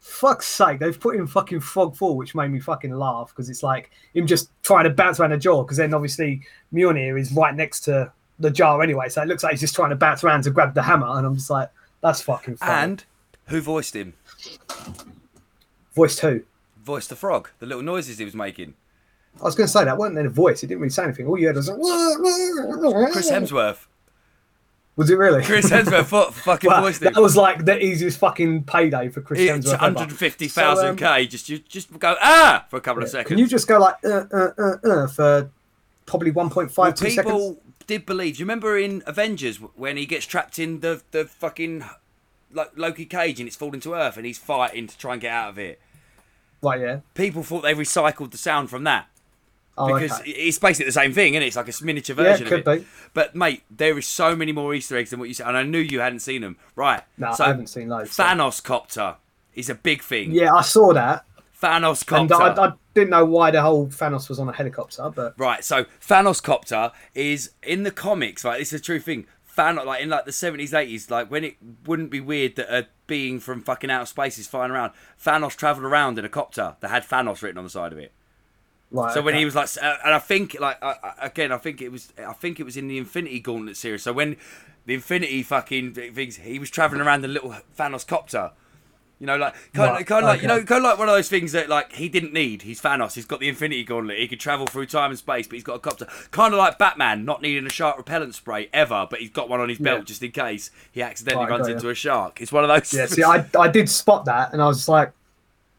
"Fuck's sake!" They've put in fucking Frog Thor, which made me fucking laugh because it's like him just trying to bounce around the jaw because then obviously Mjolnir is right next to the jar anyway, so it looks like he's just trying to bounce around to grab the hammer, and I'm just like, that's fucking funny. and who voiced him? Voiced who? Voiced the frog, the little noises he was making. I was going to say that wasn't in a voice. It didn't really say anything. All you heard was like, Chris Hemsworth. Was it really? Chris Hemsworth fu- fucking Wow, voiced him. that was like the easiest fucking payday for Chris It's Hemsworth. ever. 150,000 So, um, k. Just you just go ah for a couple of seconds. Can you just go like uh, uh, uh, uh, for probably 1.5 Well, two people seconds? Did believe. Do you remember in Avengers when he gets trapped in the the fucking like Loki cage and it's falling to Earth and he's fighting to try and get out of it? Right, yeah. People thought they recycled the sound from that. Oh, because okay. it's basically the same thing, and it? it's like a miniature Yeah, version it of could it. be. But mate, there is so many more Easter eggs than what you said, and I knew you hadn't seen them. Right? No, so I haven't seen so- Thanos copter is a big thing. Yeah, I saw that, Thanos and copter. I, I didn't know why the whole Thanos was on a helicopter, but Right, so Thanos copter is in the comics, right? This is a true thing. Thanos, like in like the seventies, eighties, like when it wouldn't be weird that a being from fucking outer space is flying around. Thanos travelled around in a copter that had Thanos written on the side of it. right. So when okay. he was like, uh, and I think like uh, again, I think it was, I think it was in the Infinity Gauntlet series. So when the Infinity fucking things, he was traveling around the little Thanos copter. You know, like kind Right, of, kind of like you know, kind of like one of those things that like he didn't need. He's Thanos. He's got the Infinity Gauntlet. He could travel through time and space, but he's got a copter. Kind of like Batman, not needing a shark repellent spray ever, but he's got one on his belt Yeah. just in case he accidentally Right, runs into a shark. It's one of those. Yeah, see, I, I did spot that, and I was like,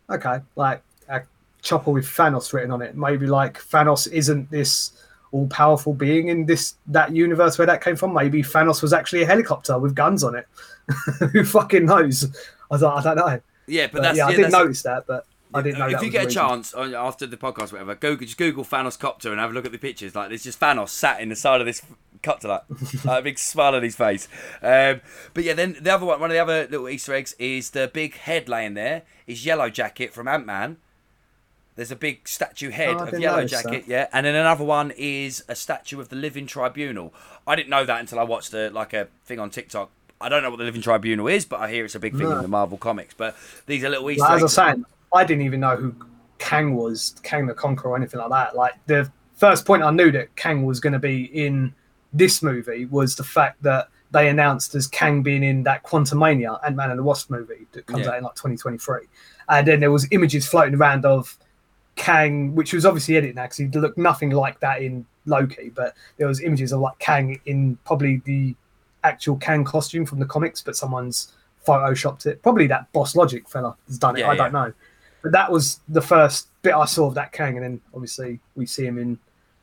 okay, like a chopper with Thanos written on it. Maybe like Thanos isn't this all powerful being in this that universe where that came from. Maybe Thanos was actually a helicopter with guns on it. Who fucking knows? I was like, I don't know. yeah, but But that's yeah, I yeah, did that's- notice that, but I didn't know. if you get a reason. chance after the podcast, whatever, Google just Google Thanos copter and have a look at the pictures. Like there's just Thanos sat in the side of this copter, like, like a big smile on his face. Um, but yeah, then the other one, one of the other little Easter eggs is the big head laying there is Yellow Jacket from Ant Man. There's a big statue head Oh, of Yellow Jacket, that. yeah, and then another one is a statue of the Living Tribunal. I didn't know that until I watched a, like a thing on TikTok. I don't know what the Living Tribunal is, but I hear it's a big thing No. in the Marvel comics. But these are little Easter Like, as I was saying, I didn't even know who Kang was, Kang the Conqueror, or anything like that. Like the first point I knew that Kang was going to be in this movie was the fact that they announced as Kang being in that Quantumania Ant Man and the Wasp movie that comes Yeah. out in like 2023, and then there was images floating around of Kang, which was obviously edited now because he looked nothing like that in Loki, but there was images of like Kang in probably the actual Kang costume from the comics, but someone's photoshopped it. Probably that Boss Logic fella has done it. Yeah, I don't know. But that was the first bit I saw of that Kang, and then obviously we see him in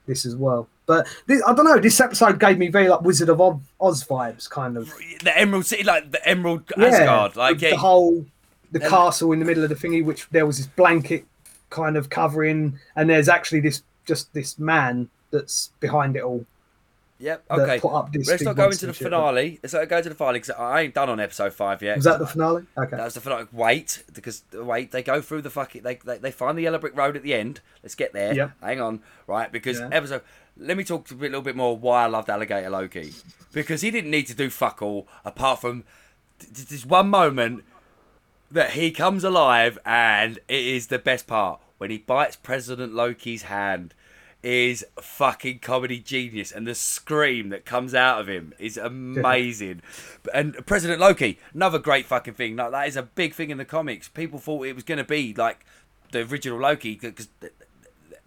this as well. But this, I don't know. This episode gave me very like Wizard of Oz, vibes, kind of. the Emerald City, like the Emerald Asgard, like with yeah, the whole the And- castle in the middle of the thingy, which there was this blanket kind of covering, and there's actually this just this man that's behind it all. Yep. Okay, put up this let's not go into the shit. finale. Let's not go to the finale because I ain't done on episode five yet. Was that the finale? Okay. That was the finale. Wait, because wait, they go through the fucking. They, they they find the yellow brick road at the end. Let's get there. Yep. Hang on, right? Because Yeah. episode. Let me talk a bit- little bit more why I loved Alligator Loki, because he didn't need to do fuck all apart from th- th- this one moment that he comes alive, and it is the best part when he bites President Loki's hand. Is fucking comedy genius, and the scream that comes out of him is amazing. And President Loki, another great fucking thing. Like that is a big thing in the comics. People thought it was going to be like the original Loki because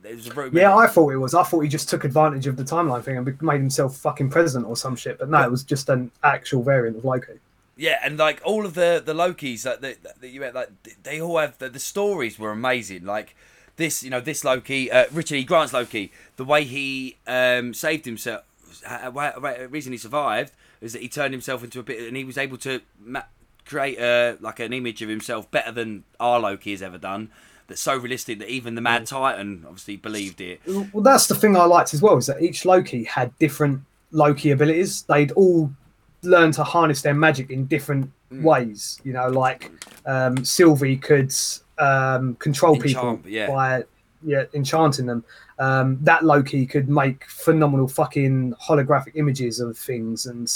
there's a rumor. Yeah, I thought it was. I thought he just took advantage of the timeline thing and made himself fucking president or some shit. But no, it was just an actual variant of Loki. Yeah, and like all of the the Lokis that that, that you had, like they all have the, the stories were amazing. Like this, you know, this Loki, uh, Richard E. Grant's Loki, the way he um, saved himself, uh, the reason he survived is that he turned himself into a bit, and he was able to ma- create a like an image of himself better than our Loki has ever done. That's so realistic that even the Mad Titan obviously believed it. Well, that's the thing I liked as well is that each Loki had different Loki abilities. They'd all learn to harness their magic in different Mm. ways. You know, like um, Sylvie could um, control Enchant, people yeah. by yeah enchanting them. Um, that Loki could make phenomenal fucking holographic images of things, and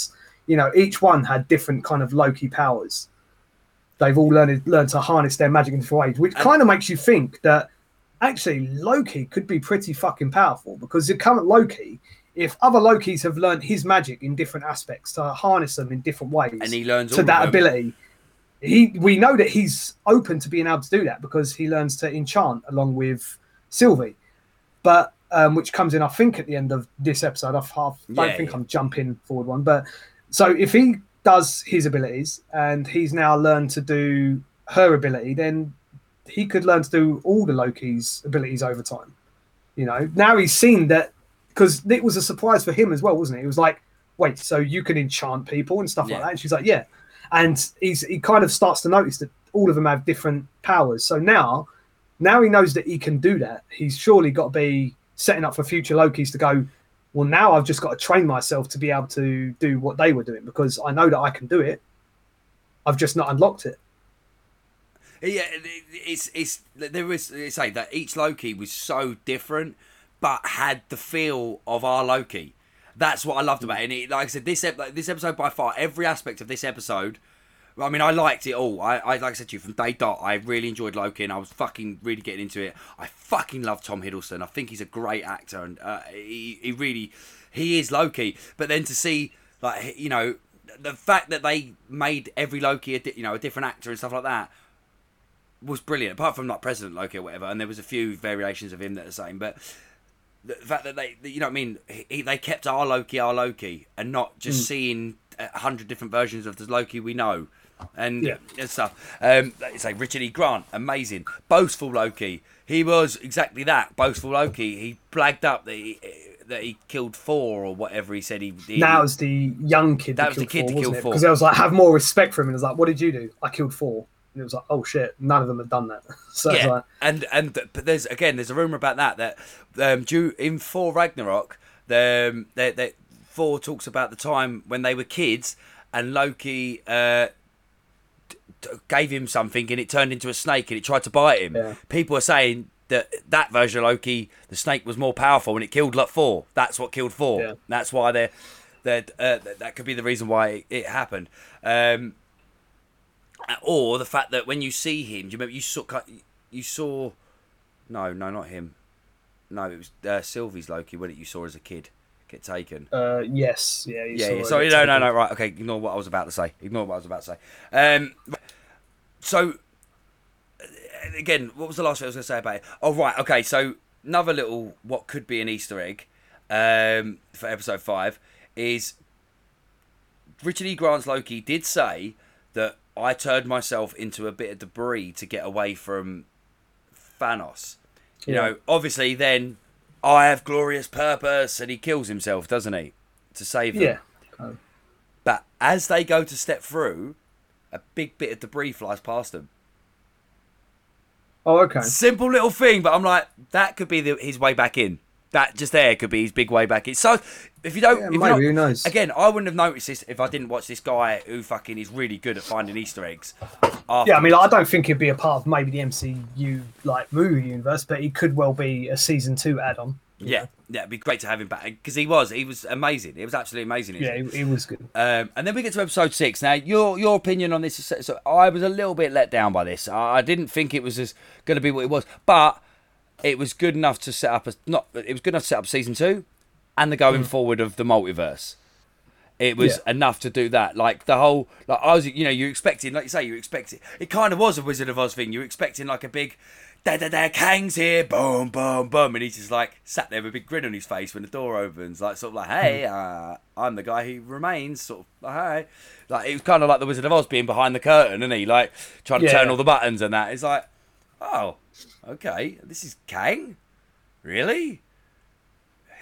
you know, each one had different kind of Loki powers. They've all learned learned to harness their magic in different ways, which kind of makes you think that actually Loki could be pretty fucking powerful because the current Loki, if other Lokis have learned his magic in different aspects to harness them in different ways, And he learns all to that ability, he we know that he's open to being able to do that because he learns to enchant along with Sylvie, but um, which comes in I think at the end of this episode. I half, don't think yeah. I'm jumping forward one, but so if he does his abilities and he's now learned to do her ability, then he could learn to do all the Loki's abilities over time. You know, now he's seen that because it was a surprise for him as well, wasn't it? He was like, "Wait, so you can enchant people and stuff Yeah. like that?" And she's like, "Yeah," and he's he kind of starts to notice that all of them have different powers. So now, now he knows that he can do that. He's surely got to be setting up for future Lokis to go. Well, now I've just got to train myself to be able to do what they were doing because I know that I can do it. I've just not unlocked it. Yeah, it's it's there they say that each Loki was so different, but had the feel of our Loki. That's what I loved about it. And it, like I said, this ep- this episode by far, every aspect of this episode. I mean, I liked it all. I, I like I said to you from day dot, I really enjoyed Loki, and I was fucking really getting into it. I fucking love Tom Hiddleston. I think he's a great actor, and uh, he he really he is Loki. But then to see like you know the fact that they made every Loki a di- you know a different actor and stuff like that was brilliant. Apart from like President Loki or whatever, and there was a few variations of him that are the same, but the fact that they, you know, what I mean, he, they kept our Loki, our Loki, and not just Mm. seeing a hundred different versions of the Loki we know, and, Yeah. and stuff. Um, like say Richard E. Grant, amazing, boastful Loki. He was exactly that, boastful Loki. He blagged up that he, that he killed Thor or whatever he said he. he That was the young kid. That was the kid that killed Thor. Because I was like, have more respect for him. And I was like, what did you do? I killed Thor. And it was like, oh shit, none of them have done that. so yeah, like, and and but there's again there's a rumor about that that um, due in Thor Ragnarok, the um, that that Thor talks about the time when they were kids and Loki uh, gave him something and it turned into a snake and it tried to bite him. Yeah. People are saying that that version of Loki, the snake was more powerful and it killed like Thor. That's what killed Thor. Yeah. That's why they're. That uh, that- could be the reason why it happened. Um, or the fact that when you see him, do you remember you saw you saw? No, no, not him. No, it was uh, Sylvie's Loki. When it you saw as a kid get taken. uh, yes, yeah. you Yeah, saw yeah. Sorry, no, no, taken. no. Right, okay. Ignore what I was about to say. Ignore what I was about to say. Um, so again, what was the last thing I was going to say about it? Oh, right. Okay. So another little what could be an Easter egg um, for episode five is Richard E. Grant's Loki did say that I turned myself into a bit of debris to get away from Thanos. You Yeah. know, obviously, then I have glorious purpose, and he kills himself, doesn't he, to save them? Yeah. Oh. But as they go to step through, a big bit of debris flies past them. Oh, okay. Simple little thing, but I'm like, that could be the, his way back in. That just there could be his big way back in. So, if you don't, Yeah, if you're maybe, not- who knows? Again, I wouldn't have noticed this if I didn't watch this guy who fucking is really good at finding Easter eggs. After Yeah, I mean, I don't think he'd be a part of maybe the MCU like movie universe, but he could well be a season two add-on. yeah, yeah, it'd be great to have him back because he was, he was amazing. It was absolutely amazing. Yeah, he, he was good. Um, and then we get to episode six. Now, your your opinion on this is so I was a little bit let down by this. I I didn't think it was as going to be what it was, but it was good enough to set up a not. It was good enough to set up season two, and the going forward of the multiverse. It was Yeah. enough to do that. Like the whole, like I was, you know, you're expecting, like you say, you're expecting. It kind of was a Wizard of Oz thing. You're expecting like a big, da da da, Kang's here, boom, boom, boom, and he's just like sat there with a big grin on his face when the door opens, like sort of like, hey, uh, I'm the guy who remains, sort of, like, hey, like it was kind of like the Wizard of Oz being behind the curtain, and he like trying to Yeah. turn all the buttons and that. It's like, oh, okay, this is Kang, really?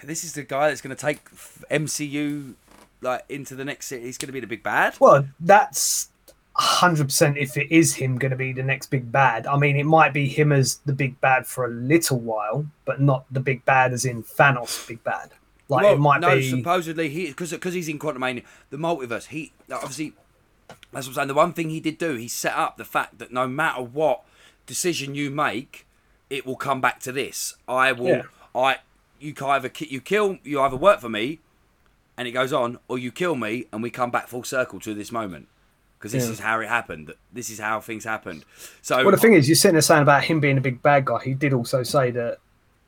This is the guy that's going to take MCU like into the next. He's going to be the big bad. Well, that's hundred percent if it is him going to be the next big bad. I mean, it might be him as the big bad for a little while, but not the big bad as in Thanos big bad. Like well, it might no, be. supposedly he because because he's in Quantumania, the multiverse. He obviously that's what I'm saying. The one thing he did do, he set up the fact that no matter what decision you make, it will come back to this. I will. Yeah. I you can either ki- you kill you either work for me, and it goes on, or you kill me, and we come back full circle to this moment. Because this Yeah. is how it happened. This is how things happened. So Well, the thing is, you're sitting there saying about him being a big bad guy. He did also say that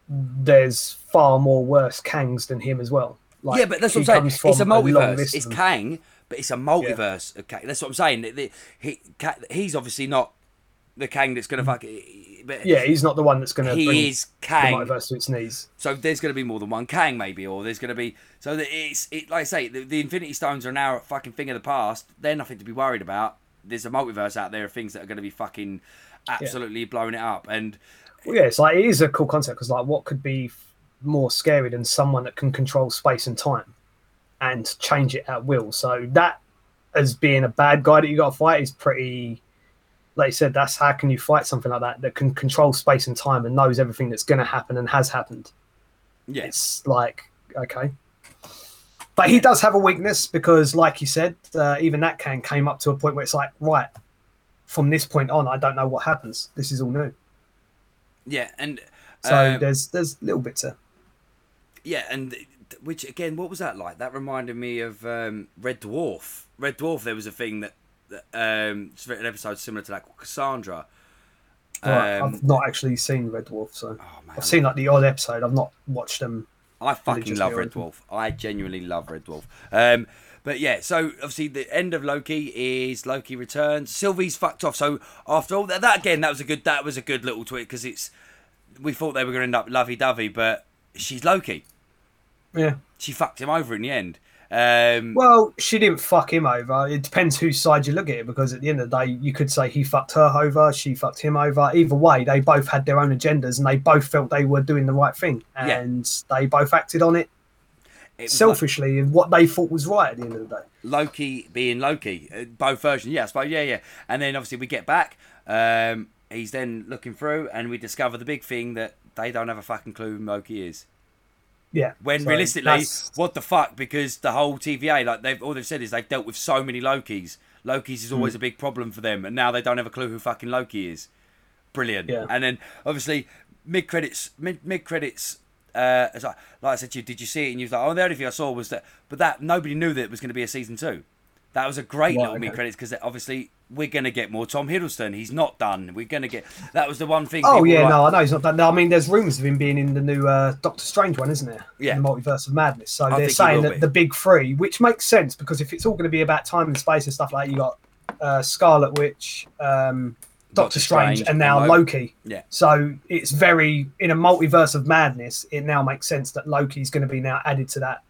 there's far more worse Kangs than him as well. Like, yeah, but that's what I'm saying. It's a multiverse. list It's. Kang, but it's a multiverse of Kang. That's what I'm saying. He, he's obviously not the Kang that's going to fuck. But Mm. Yeah, he's not the one that's going to bring he is the Kang. multiverse to its knees. So there's going to be more than one Kang, maybe, or there's going to be. So that it's it. Like I say, the, the Infinity Stones are now a fucking thing of the past. They're nothing to be worried about. There's a multiverse out there of things that are going to be fucking absolutely blowing it up. And Well, yeah, it's like it is a cool concept because like what could be more scary than someone that can control space and time and change it at will. So that as being a bad guy that you got to fight is pretty. Like you said, that's how can you fight something like that that can control space and time and knows everything that's going to happen and has happened. Yeah. It's like okay. But he does have a weakness because, like you said, uh, even that can came up to a point where it's like, right, from this point on, I don't know what happens. This is all new. Yeah, and So um, there's there's little bits of yeah, and which again, what was that like? That reminded me of um, Red Dwarf. Red Dwarf. There was a thing that um, it's an episode similar to that called Cassandra. Right, Um, I've not actually seen Red Dwarf, so oh I've seen like the odd episode. I've not watched them. I fucking love Red. Dwarf. I genuinely love Red Dwarf. Um, but yeah, so obviously the end of Loki is Loki returns. Sylvie's fucked off. So after all that, that again, that was a good. That was a good little tweet because it's. We thought they were going to end up lovey dovey, but she's Loki. Yeah. She fucked him over in the end. Um, Well, she didn't fuck him over. It depends whose side you look at it, because at the end of the day, you could say he fucked her over, she fucked him over. Either way, they both had their own agendas, and they both felt they were doing the right thing, Yeah. and they both acted on it it like selfishly, and what they thought was right at the end of the day. Loki being Loki, uh, both versions. Yeah, I suppose. Yeah, yeah. And then obviously we get back. Um, he's then looking through, and we discover the big thing that they don't have a fucking clue who Loki is. Yeah. When So realistically, what the fuck? Because the whole TVA, like they've all they've said is they've dealt with so many Lokis. Loki's is Hmm. always a big problem for them, and now they don't have a clue who fucking Loki is. Brilliant. Yeah. And then obviously mid credits, mid mid credits. Uh, as I, like I said to you, did you see it? And you was like, oh, the only thing I saw was that, but that nobody knew that it was going to be a season two. That was a great Right, little okay. credits because obviously we're going to get more Tom Hiddleston. He's not done. We're going to get. That was the one thing. Oh yeah, like- no, I know he's not done. No, I mean, there's rumours of him being in the new uh, Doctor Strange one, isn't there? Yeah. In the Multiverse of Madness. So I they're saying that be. the big three, which makes sense because if it's all going to be about time and space and stuff like that, you got uh, Scarlet Witch, um, Doctor Strange, and now Lo- Loki. Yeah. So it's very in a multiverse of madness. It now makes sense that Loki's going to be now added to that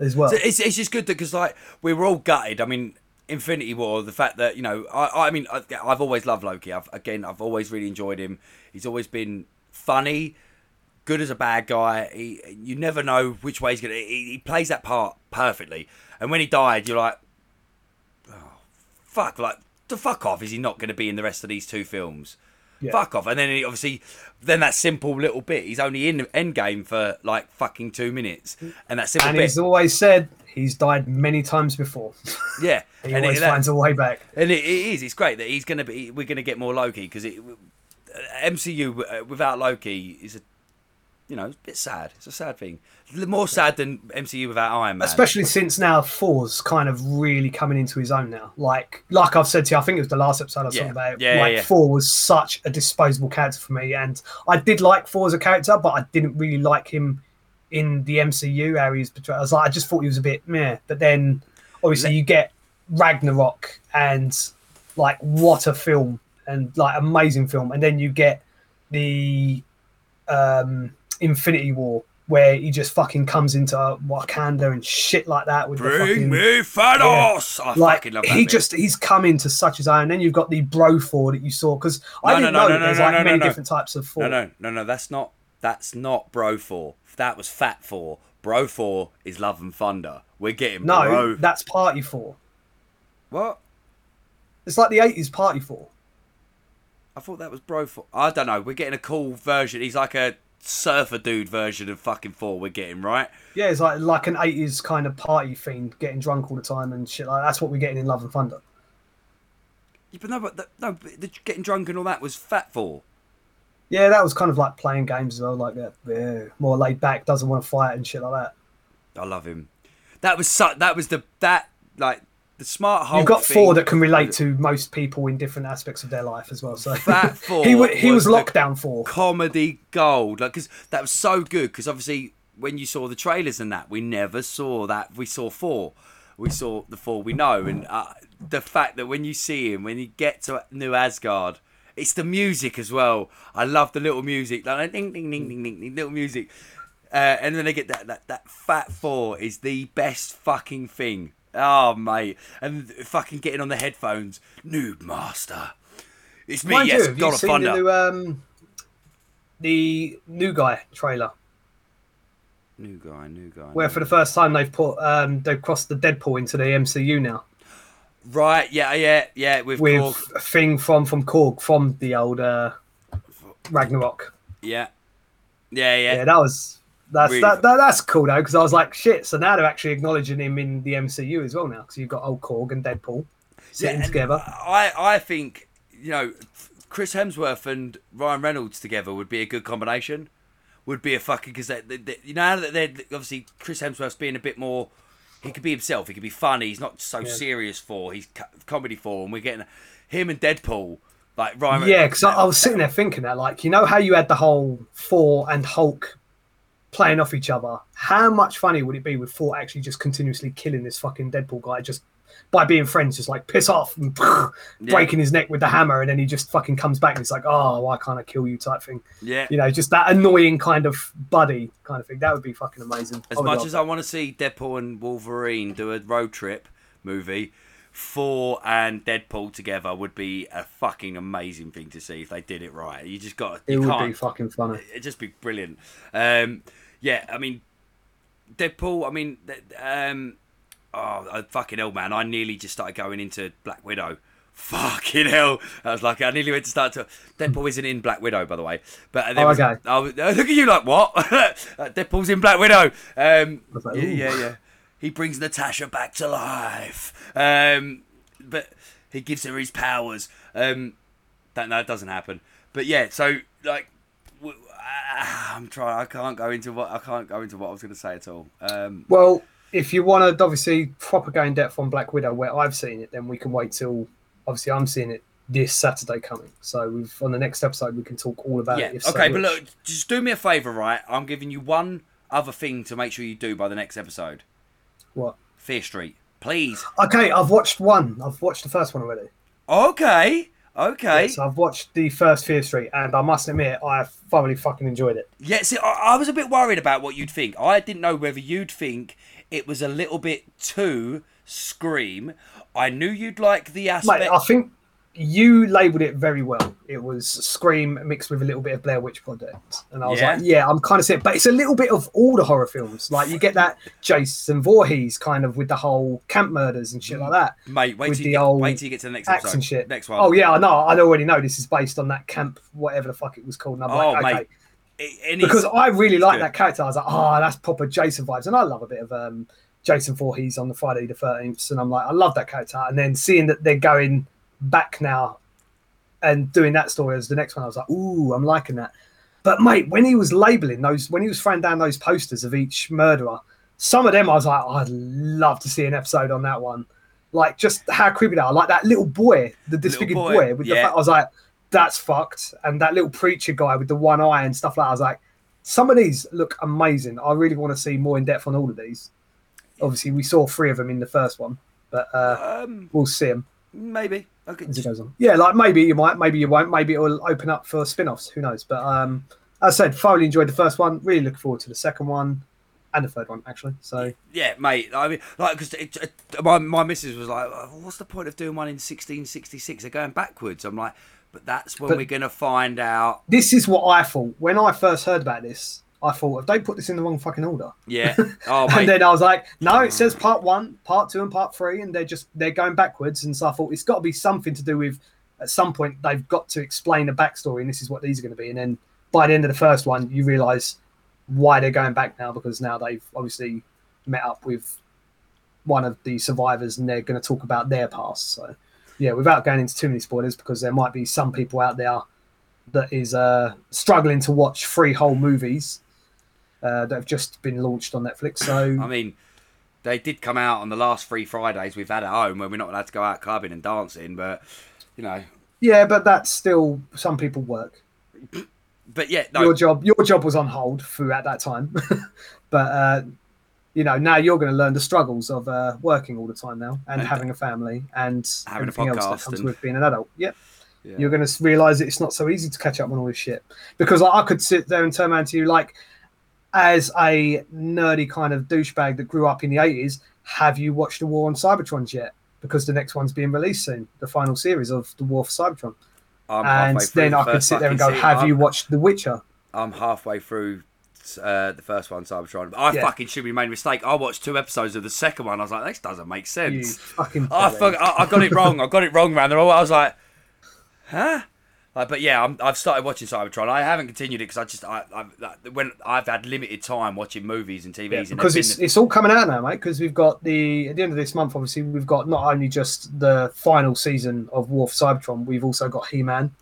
as well. So it's, it's just good because like we were all gutted. I mean, Infinity War, the fact that you know, I, I mean, I, I've always loved Loki. I've, again, I've always really enjoyed him. He's always been funny, good as a bad guy. He, you never know which way he's gonna. He, he plays that part perfectly. And when he died, you're like, oh, fuck, like the fuck off. Is he not going to be in the rest of these two films? Yeah. Fuck off. And then he obviously, then that simple little bit. He's only in Endgame for like fucking two minutes, and that simple and bit. he's always said he's died many times before. Yeah, he and, always it, that- finds a way back. and it, it is. It's great that he's gonna be. We're gonna get more Loki because it MCU uh, without Loki is a, you know, it's a bit sad. It's a sad thing. More sad than MCU without Iron Man. especially since now Thor's kind of really coming into his own now. Like, like I've said to you, I think it was the last episode I Yeah. talking about. Yeah, like yeah. Thor was such a disposable character for me, and I did like Thor as a character, but I didn't really like him in the MCU. How he was portrayed. I was like, I just thought he was a bit meh. But then, obviously, you get Ragnarok, and like what a film, and like amazing film, and then you get the um Infinity War. Where he just fucking comes into Wakanda and shit like that with the Bring fucking, me Thanos. I like fucking love that. he bit. just he's come into such his own. Then you've got the bro Thor that you saw because I No, no, didn't no, know no, that no, there's like no, many no. different types of Thor. no, no, no, no. That's not. That's not Bro Thor. That was Fat Thor. Bro Thor is Love and Thunder. We're getting No, Bro. that's Party Thor. what? It's like the '80s Party Thor. I thought that was Bro Thor. I don't know. We're getting a cool version. He's like a surfer dude version of fucking Thor. We're getting right. Yeah, it's like like an '80s kind of party fiend, getting drunk all the time and shit like that's what we're getting in Love and Thunder. Yeah, but no, but the, no, but the getting drunk and all that was Fat Thor. Yeah, that was kind of like playing games as well, like that. Yeah, more laid back, doesn't want to fight and shit like that. I love him. That was su- That was the that like the smart Hulk. You've got thing- Thor that can relate to most people in different aspects of their life as well. So that Thor, he he was, was lockdown Thor. comedy gold. Like, because that was so good. Because obviously, when you saw the trailers and that, we never saw that. We saw Thor. We saw the Thor we know, and uh, the fact that when you see him, when you get to New Asgard, it's the music as well. I love the little music, like ding ding ding ding ding, ding little music. Uh, and then they get that, that that fat Thor is the best fucking thing. Oh mate, and fucking getting on the headphones, noob master. It's me, Mind yes, you, God of Thunder. the new um, the new guy trailer New guy, new guy. where new for the first time they've put um, they've crossed the Deadpool into the MCU now Right, yeah, yeah, yeah. With, with Korg. a thing from from Korg from the old uh, Ragnarok. Yeah. Yeah, Yeah. yeah. that was That's Really that, that, that's cool though because I was like, shit. So now they're actually acknowledging him in the MCU as well now because you've got old Korg and Deadpool sitting and together. I, I think, you know, Chris Hemsworth and Ryan Reynolds together would be a good combination. Would be a fucking because they, they, they, you know that they're obviously Chris Hemsworth's being a bit more. He could be himself. He could be funny. He's not so Yeah. serious for. He's comedy Thor, and we're getting him and Deadpool like Ryan. Yeah, because I, I was sitting there thinking that, like, you know how you had the whole Thor and Hulk playing off each other. How much funny would it be with Thor actually just continuously killing this fucking Deadpool guy just by being friends, just like piss off and breaking his neck with the hammer, and then he just fucking comes back and it's like, oh, why can't I kill you type thing. yeah. You know, just that annoying kind of buddy kind of thing. That would be fucking amazing. As much as that. I want to see Deadpool and Wolverine do a road trip movie, Thor and Deadpool together would be a fucking amazing thing to see if they did it right. You just got to it would be fucking funny. It'd just be brilliant. Um, yeah, I mean, Deadpool. I mean, um, oh fucking hell, man! I nearly just started going into Black Widow. Fucking hell! I was like, I nearly went to start to. Deadpool isn't in Black Widow, by the way. But there Oh, was, okay. I was- uh, look at you, like what? Uh, Deadpool's in Black Widow. Um, like, yeah, yeah, yeah. He brings Natasha back to life. Um, but he gives her his powers. Um, that no, it doesn't happen. But yeah, so like, I'm trying. I can't go into what I can't go into what I was going to say at all. Um, Well, if you want to obviously proper go in depth on Black Widow, where I've seen it, then we can wait till obviously I'm seeing it this Saturday coming. So we've on the next episode we can talk all about yeah. it. if so Okay, but look, just do me a favor, right? I'm giving you one other thing to make sure you do by the next episode. what? Fear Street, please. Okay, I've watched one. I've watched the first one already. Okay. Okay. So I've watched the first Fear Street, and I must admit I thoroughly fucking enjoyed it. Yeah, see, I, I was a bit worried about what you'd think. I didn't know whether you'd think it was a little bit too scream. I knew you'd like the aspect. Mate, I think you labelled it very well. It was Scream mixed with a little bit of Blair Witch Project, and I was Yeah. like, yeah, I'm kind of saying, but it's a little bit of all the horror films. Like you get that Jason Voorhees kind of with the whole camp murders and shit like that. Mate, wait till, the you get, wait till you get to the next episode. and shit. Next one. Oh yeah, I know. I already know this is based on that camp, whatever the fuck it was called. And I'm Oh, like, okay. mate. Because I really like that character. I was like, oh, that's proper Jason vibes, and I love a bit of um, Jason Voorhees on the Friday the Thirteenth, and I'm like, I love that character. And then seeing that they're going back now and doing that story as the next one, I was like, ooh, I'm liking that. But mate, when he was labeling those, when he was throwing down those posters of each murderer, some of them I was like, I'd love to see an episode on that one. Like just how creepy they are. Like that little boy, the disfigured boy, boy, with the yeah. fact I was like, that's fucked. And that little preacher guy with the one eye and stuff like that. I was like, some of these look amazing. I really want to see more in depth on all of these. Obviously, we saw three of them in the first one, but uh, um, we'll see them maybe. Okay. as it goes on. Yeah, like maybe you might, maybe you won't, maybe it will open up for spin-offs. Who knows? But um, as I said, thoroughly enjoyed the first one. Really looking forward to the second one and the third one actually. So Yeah, mate. I mean, like, because my my missus was like, "Oh, "What's the point of doing one in 1666? They're going backwards." I'm like, "But that's when But- we're gonna find out." this is what I thought when I first heard about this. I thought, have they put this in the wrong fucking order? Yeah. Oh, and then I was like, no, it says part one, part two, and part three, and they're just they're going backwards. And so I thought it's got to be something to do with at some point they've got to explain a backstory, and this is what these are going to be. And then by the end of the first one, you realise why they're going back now because now they've obviously met up with one of the survivors, and they're going to talk about their past. So yeah, without going into too many spoilers, because there might be some people out there that is uh, struggling to watch three whole movies uh, that have just been launched on Netflix. So I mean, they did come out on the last three Fridays we've had at home when we're not allowed to go out clubbing and dancing, but you know. Yeah, but that's still some people work. But yeah, no, Your job, your job was on hold throughout that time, but uh, you know now you're going to learn the struggles of uh, working all the time now and And- having a family and Having a everything else podcast that comes and- with being an adult. Yep, yeah. you're going to realize it's not so easy to catch up on all this shit because like, I could sit there and turn around to you like, as a nerdy kind of douchebag that grew up in the 80s, have you watched the War on Cybertron yet? Because the next one's being released soon, the final series of the War for Cybertron. I'm and then the I could sit there and go, "Have I'm- you watched The Witcher?" I'm halfway through uh, the first one, Cybertron. I Yeah. fucking should be made a mistake. I watched two episodes of the second one. I was like, this doesn't make You sense. fucking. I, fuck, I, I got it wrong. I got it wrong, man. I was like, huh? Uh, but yeah, I'm, I've started watching Cybertron. I haven't continued it because I just I, I've when I've had limited time watching movies and TVs. Yeah, and because it's it's all coming out now, mate. Because we've got the at the end of this month, obviously, we've got not only just the final season of War for Cybertron, we've also got He Man.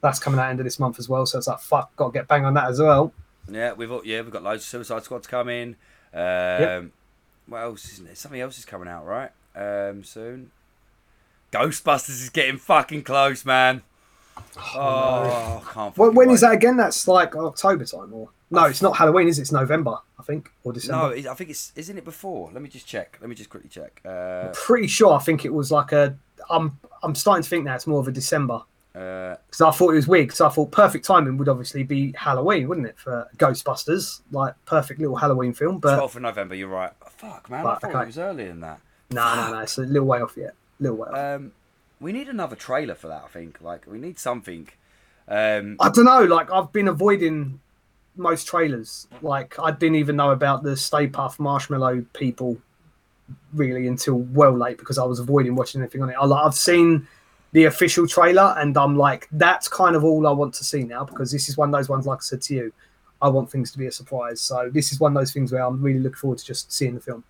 That's coming out end of this month as well. So it's like fuck, got to get bang on that as well. yeah, we've yeah we've got loads of Suicide Squads coming. Um, What else is there? Something else is coming out right um, soon. Ghostbusters is getting fucking close, man. Oh, can't. When, when is that again? That's like October time, or no? It's not Halloween, is it? It's November, I think, or No, December. it- I think it's isn't it before? Let me just check. Let me just quickly check. Uh, Pretty sure. I think it was like a. I'm I'm starting to think now it's more of a December uh, because I thought it was weird. Because I thought perfect timing would obviously be Halloween, wouldn't it, for Ghostbusters? Like perfect little Halloween film, but 12th of November. You're right. Fuck, man. I Right, thought okay. it was earlier than that. no, no, no. It's a little way off yet. A little way off. Um, we need another trailer for that. I think. Like, we need something. Um, I don't know. Like I've been avoiding most trailers. Like I didn't even know about the Stay Puft Marshmallow people really until well late because I was avoiding watching anything on it. I, like, I've seen the official trailer and I'm like, that's kind of all I want to see now because this is one of those ones. Like I said to you, I want things to be a surprise. So this is one of those things where I'm really looking forward to just seeing the film.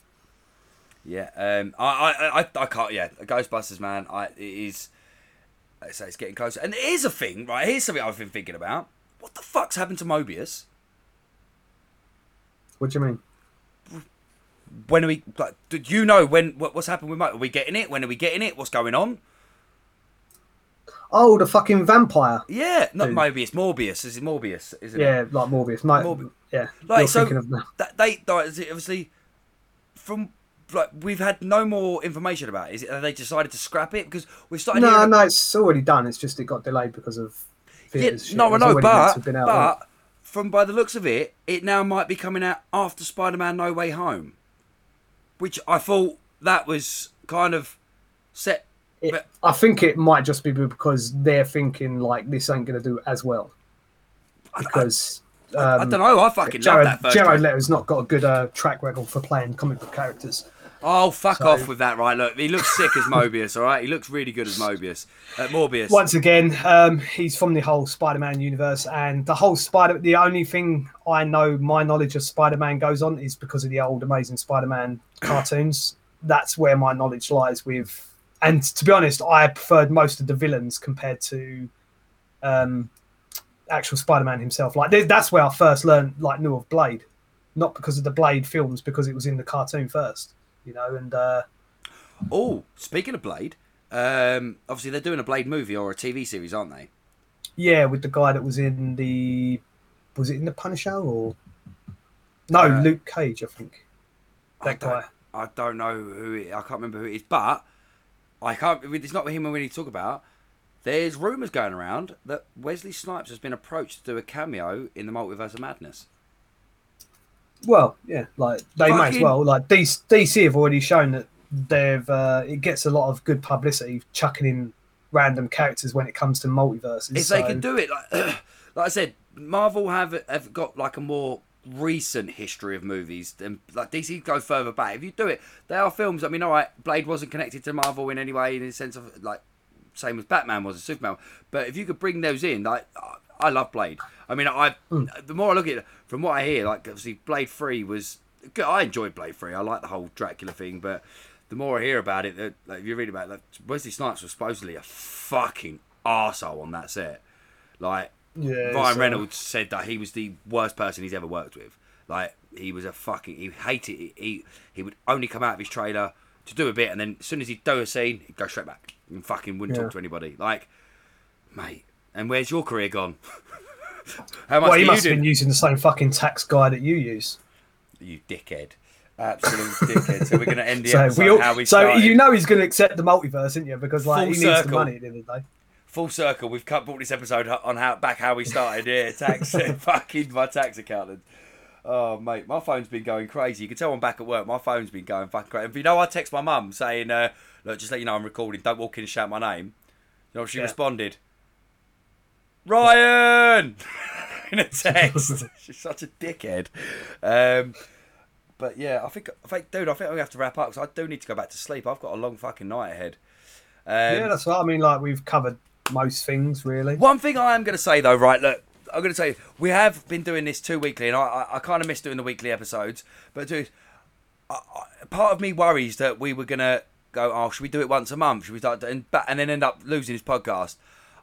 Yeah, um, I, I, I, I can't. Yeah, Ghostbusters, man. I it is. I say it's getting closer, and here's a thing, right? Here's something I've been thinking about. What the fuck's happened to Mobius? What do you mean? When are we? Like, do you know when? What, what's happened with Mobius? Are we getting it? When are we getting it? What's going on? Oh, the fucking vampire. Yeah, not Dude. Mobius. Morbius. Is it Morbius? Isn't it? Yeah, like Morbius. Mo- Morbi- yeah, Like you're so, thinking of now. that they is it obviously from like we've had no more information about. It. Is it have they decided to scrap it because we've started? No, no, it's already done. It's just it got delayed because of Yeah, no, It I know, already meant to but out, but from by the looks of it, it now might be coming out after Spider-Man: No Way Home, which I thought that was kind of set. it? but- I think it might just be because they're thinking like this ain't going to do as well because I um, don't know. I fucking Jared, love that first. Jared. Leto's not got a good uh, track record for playing comic book characters. Oh, fuck So- off with that, right? Look, he looks sick as Mobius. All right, he looks really good as Mobius. Uh, Morbius. Once again, um, he's from the whole Spider-Man universe, and the whole Spider. The only thing I know, my knowledge of Spider-Man goes on, is because of the old Amazing Spider-Man cartoons. That's where my knowledge lies with. And to be honest, I preferred most of the villains compared to um, actual Spider-Man himself. Like that's where I first learned, like, knew of Blade, not because of the Blade films, because it was in the cartoon first. You know, and uh, Oh, speaking of Blade, um, obviously they're doing a Blade movie or a TV series, aren't they? Yeah, with the guy that was in the was it in the Punisher or no Uh, Luke Cage, I think. I That don't, guy. I don't know who it, I can't remember who it is, but I can't. It's not him we need to talk about. There's rumours going around that Wesley Snipes has been approached to do a cameo in the Multiverse of Madness. Well, yeah, like they may as well. Like DC, DC have already shown that they've uh, it gets a lot of good publicity chucking in random characters when it comes to multiverses. If so, they can do it, like, like I said, Marvel have have got like a more recent history of movies than like DC go further back. If you do it, they are films. I mean, all right, Blade wasn't connected to Marvel in any way in the sense of like same as Batman was a Superman. But if you could bring those in, like I- love Blade. I mean, I hmm. the more I look at it, from what I hear, like obviously Blade Three was good. I enjoyed Blade Three. I like the whole Dracula thing, but the more I hear about it, that like, if you read about it, like, Wesley Snipes was supposedly a fucking arsehole on that set. Like yeah, Ryan so- Reynolds said that he was the worst person he's ever worked with. Like he was a fucking he hated it. He he would only come out of his trailer to do a bit, and then as soon as he'd do a scene, he'd go straight back and fucking wouldn't Yeah. talk to anybody. Like, mate, and where's your career gone? How much Well, he must have been using the same fucking tax guy that you use. You dickhead, absolute dickhead. So we're gonna end the So episode we all, how we so started. you know he's going to accept the multiverse, isn't you? Because like Full he needs the circle. money at the end of the day. Full circle. We've cut brought this episode on how back how we started. here. tax fucking my tax accountant. Oh mate, my phone's been going crazy. You can tell I'm back at work. My phone's been going fucking crazy. But you know, I text my mum saying, uh, "Look, just let you know I'm recording. Don't walk in and shout my name." You know, what she Yeah. responded, "Ryan," in a text. She's such a dickhead. Um, but yeah, I think, I think, dude, I think we have to wrap up because I do need to go back to sleep. I've got a long fucking night ahead. Um, yeah, that's what I mean. Like we've covered most things really. One thing I am going to say though, right? Look, I'm going to say we have been doing this two weekly, and I, I, I kind of miss doing the weekly episodes. But dude, I, I, part of me worries that we were going to go, oh, should we do it once a month? Should we start doing, and then end up losing this podcast?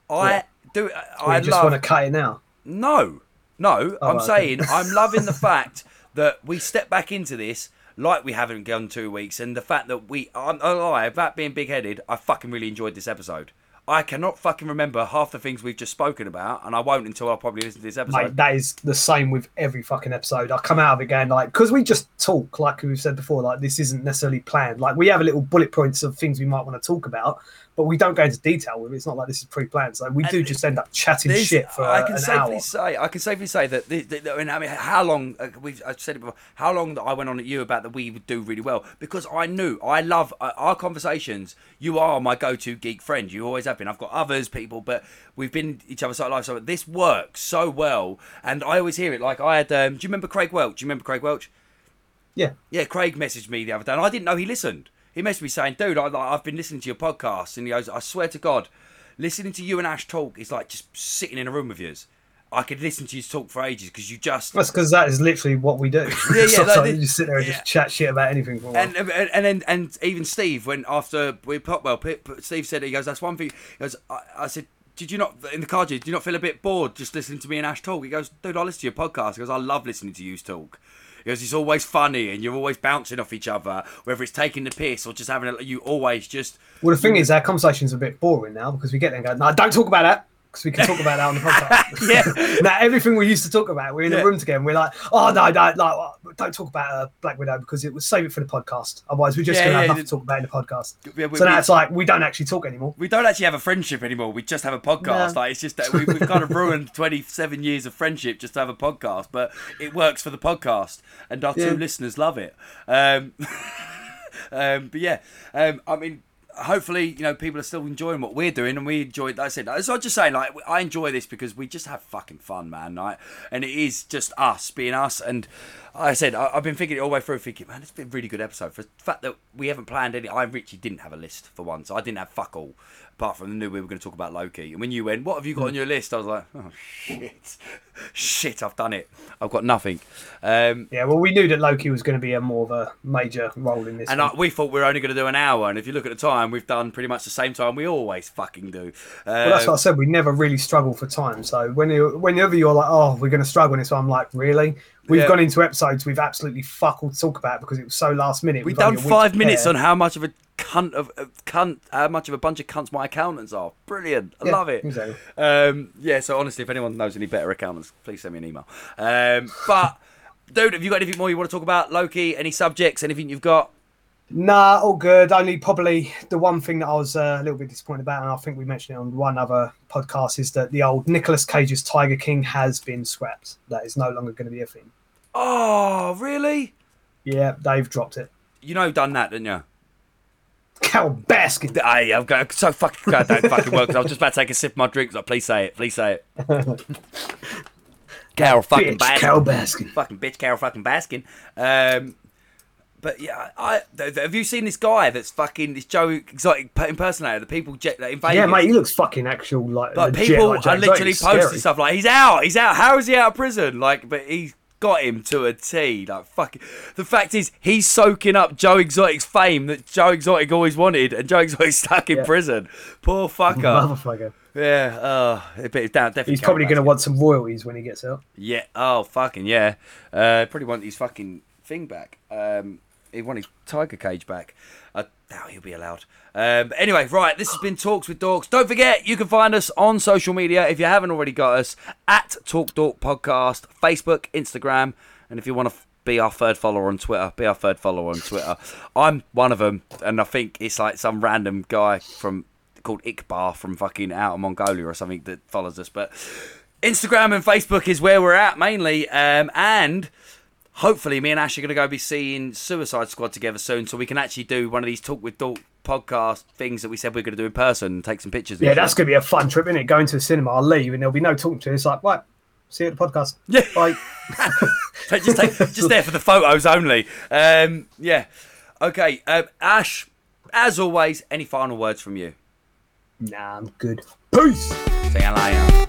I Yeah. do. Uh, I you just love. want to cut it now. No, no. Oh, I'm okay. saying I'm loving the fact that we step back into this like we haven't gone two weeks, and the fact that we. I'm a lie. That being big headed, I fucking really enjoyed this episode. I cannot fucking remember half the things we've just spoken about, and I won't until I probably listen to this episode. Mate, that is the same with every fucking episode. I come out of it going like, because we just talk, like we've said before, like this isn't necessarily planned. Like we have a little bullet points of things we might want to talk about, but we don't go into detail with it. It's not like this is pre-planned. So we do And just end up chatting This- shit for I can an safely hour. say I can safely say that that- I mean, I mean how long uh, we've I've said it before how long that I went on at you about that we would do really well because I knew I love uh, our conversations you are my go-to geek friend you always have been I've got others people but we've been each other's side life so this works so well and I always hear it like I had um, do you remember Craig Welch do you remember Craig Welch Yeah, yeah, Craig messaged me the other day, and I didn't know he listened. He messaged me saying, "Dude, I, I've been listening to your podcast," and he goes, "I swear to God, listening to you and Ash talk is like just sitting in a room with yous. I could listen to you talk for ages because you just that's because that is literally what we do. Yeah, yeah, like you just sit there and yeah. just chat shit about anything for and and and then and even Steve when after we put well, Steve said he goes, "That's one thing." He goes, I, I said. Did you not in the car? Did you not feel a bit bored just listening to me and Ash talk? He goes, dude, I listen to your podcast. He goes, I love listening to you talk. Goes, it's always funny and you're always bouncing off each other, whether it's taking the piss or just having a. You always just Well, the thing is, our conversation's a bit boring now because we get there and go, no, don't talk about that because we can talk about that on the podcast. Yeah. now, everything we used to talk about, we're in Yeah. a room together and we're like, oh, no, no, no, don't talk about uh, Black Widow because it was save it for the podcast. Otherwise, we're just Yeah, going to yeah, have nothing to talk about in the podcast. We- so now we- it's like, we don't actually talk anymore. we don't actually have a friendship anymore. We just have a podcast. Like it's just that we, we've kind of ruined 27 years of friendship just to have a podcast, but it works for the podcast, and our two listeners love it. Um, um, but yeah, um, I mean. Hopefully, you know, people are still enjoying what we're doing, and we enjoy. Like I said, so I'm just saying, like, I enjoy this because we just have fucking fun, man. Like, and it is just us being us. And I said, I, I've been thinking it all the way through, thinking, man, it's been a really good episode. For the fact that we haven't planned any, I literally didn't have a list for once. I didn't have fuck all, apart from the new we were going to talk about Loki. And when you went, what have you got on your list? I was like, oh shit, shit, I've done it. I've got nothing. Um, Yeah, well, we knew that Loki was going to be a more of a major role in this. and. I, we thought we were only going to do an hour. And if you look at the time, we've done pretty much the same time we always fucking do. well, that's Um, what I said. We never really struggle for time. So when you, whenever you're like, "Oh, we're going to struggle," in this, I'm like, "Really?" We've Yeah. gone into episodes we've absolutely fuck all to talk about because it was so last minute. We've We've done a five minutes on how much of a cunt of of cunt, how much of a bunch of cunts my accountants are. Brilliant, I Yeah, love it. exactly. Um, yeah, so honestly, if anyone knows any better accountants, please send me an email. Um, but dude, have you got anything more you want to talk about, Loki? Any subjects? Anything you've got? Nah, all good. Only probably the one thing that I was uh, a little bit disappointed about, and I think we mentioned it on one other podcast, is that the old Nicolas Cage's Tiger King has been scrapped. That is no longer going to be a thing. Oh, really? Yeah, they've dropped it. You know, done that, didn't you? Cal Baskin. I, I'm going so fucking glad that fucking work. I was just about to take a sip of my drink. Like, please say it. Please say it. Carol fucking Bitch, Baskin. Cal Baskin. fucking bitch, Carol fucking Baskin. Um, but yeah, I, have you seen this guy that's fucking this Joe Exotic impersonator? The people jet that in Vegas. Yeah, mate, he looks fucking actual like. But legit, people like are literally. Posting scary. stuff like he's out, he's out. How is he out of prison? Like, but he's got him to a T. Like, fucking. The fact is, he's soaking up Joe Exotic's fame that Joe Exotic always wanted, and Joe Exotic's stuck in Yeah. prison. Poor fucker. Motherfucker. yeah. Oh, but it's down. Definitely. He's probably going to want some royalties when he gets out. Yeah. Oh, fucking yeah. Uh, probably want his fucking thing back. Um, he wanted tiger cage back. I doubt he'll be allowed. Um, anyway, right. This has been Talks with Dorks. Don't forget, you can find us on social media if you haven't already got us at Talk Dork Podcast, Facebook, Instagram, and if you want to. Be our third follower on Twitter. Be our third follower on Twitter. I'm one of them, and I think it's like some random guy from called Ikbar from fucking out of Mongolia or something that follows us. But Instagram and Facebook is where we're at mainly, um, and hopefully me and Ash are going to go be seeing Suicide Squad together soon, so we can actually do one of these talk with Dork podcast things that we said we are going to do in person and take some pictures. Yeah, that's going to be a fun trip, isn't it? Going to the cinema, I'll leave, and there'll be no talking to you. It's like, right, see you at the podcast. Yeah. Bye. Just take, just there for the photos only. Um, yeah. Okay, um, Ash. As always, any final words from you? nah, I'm good. Peace. See you later.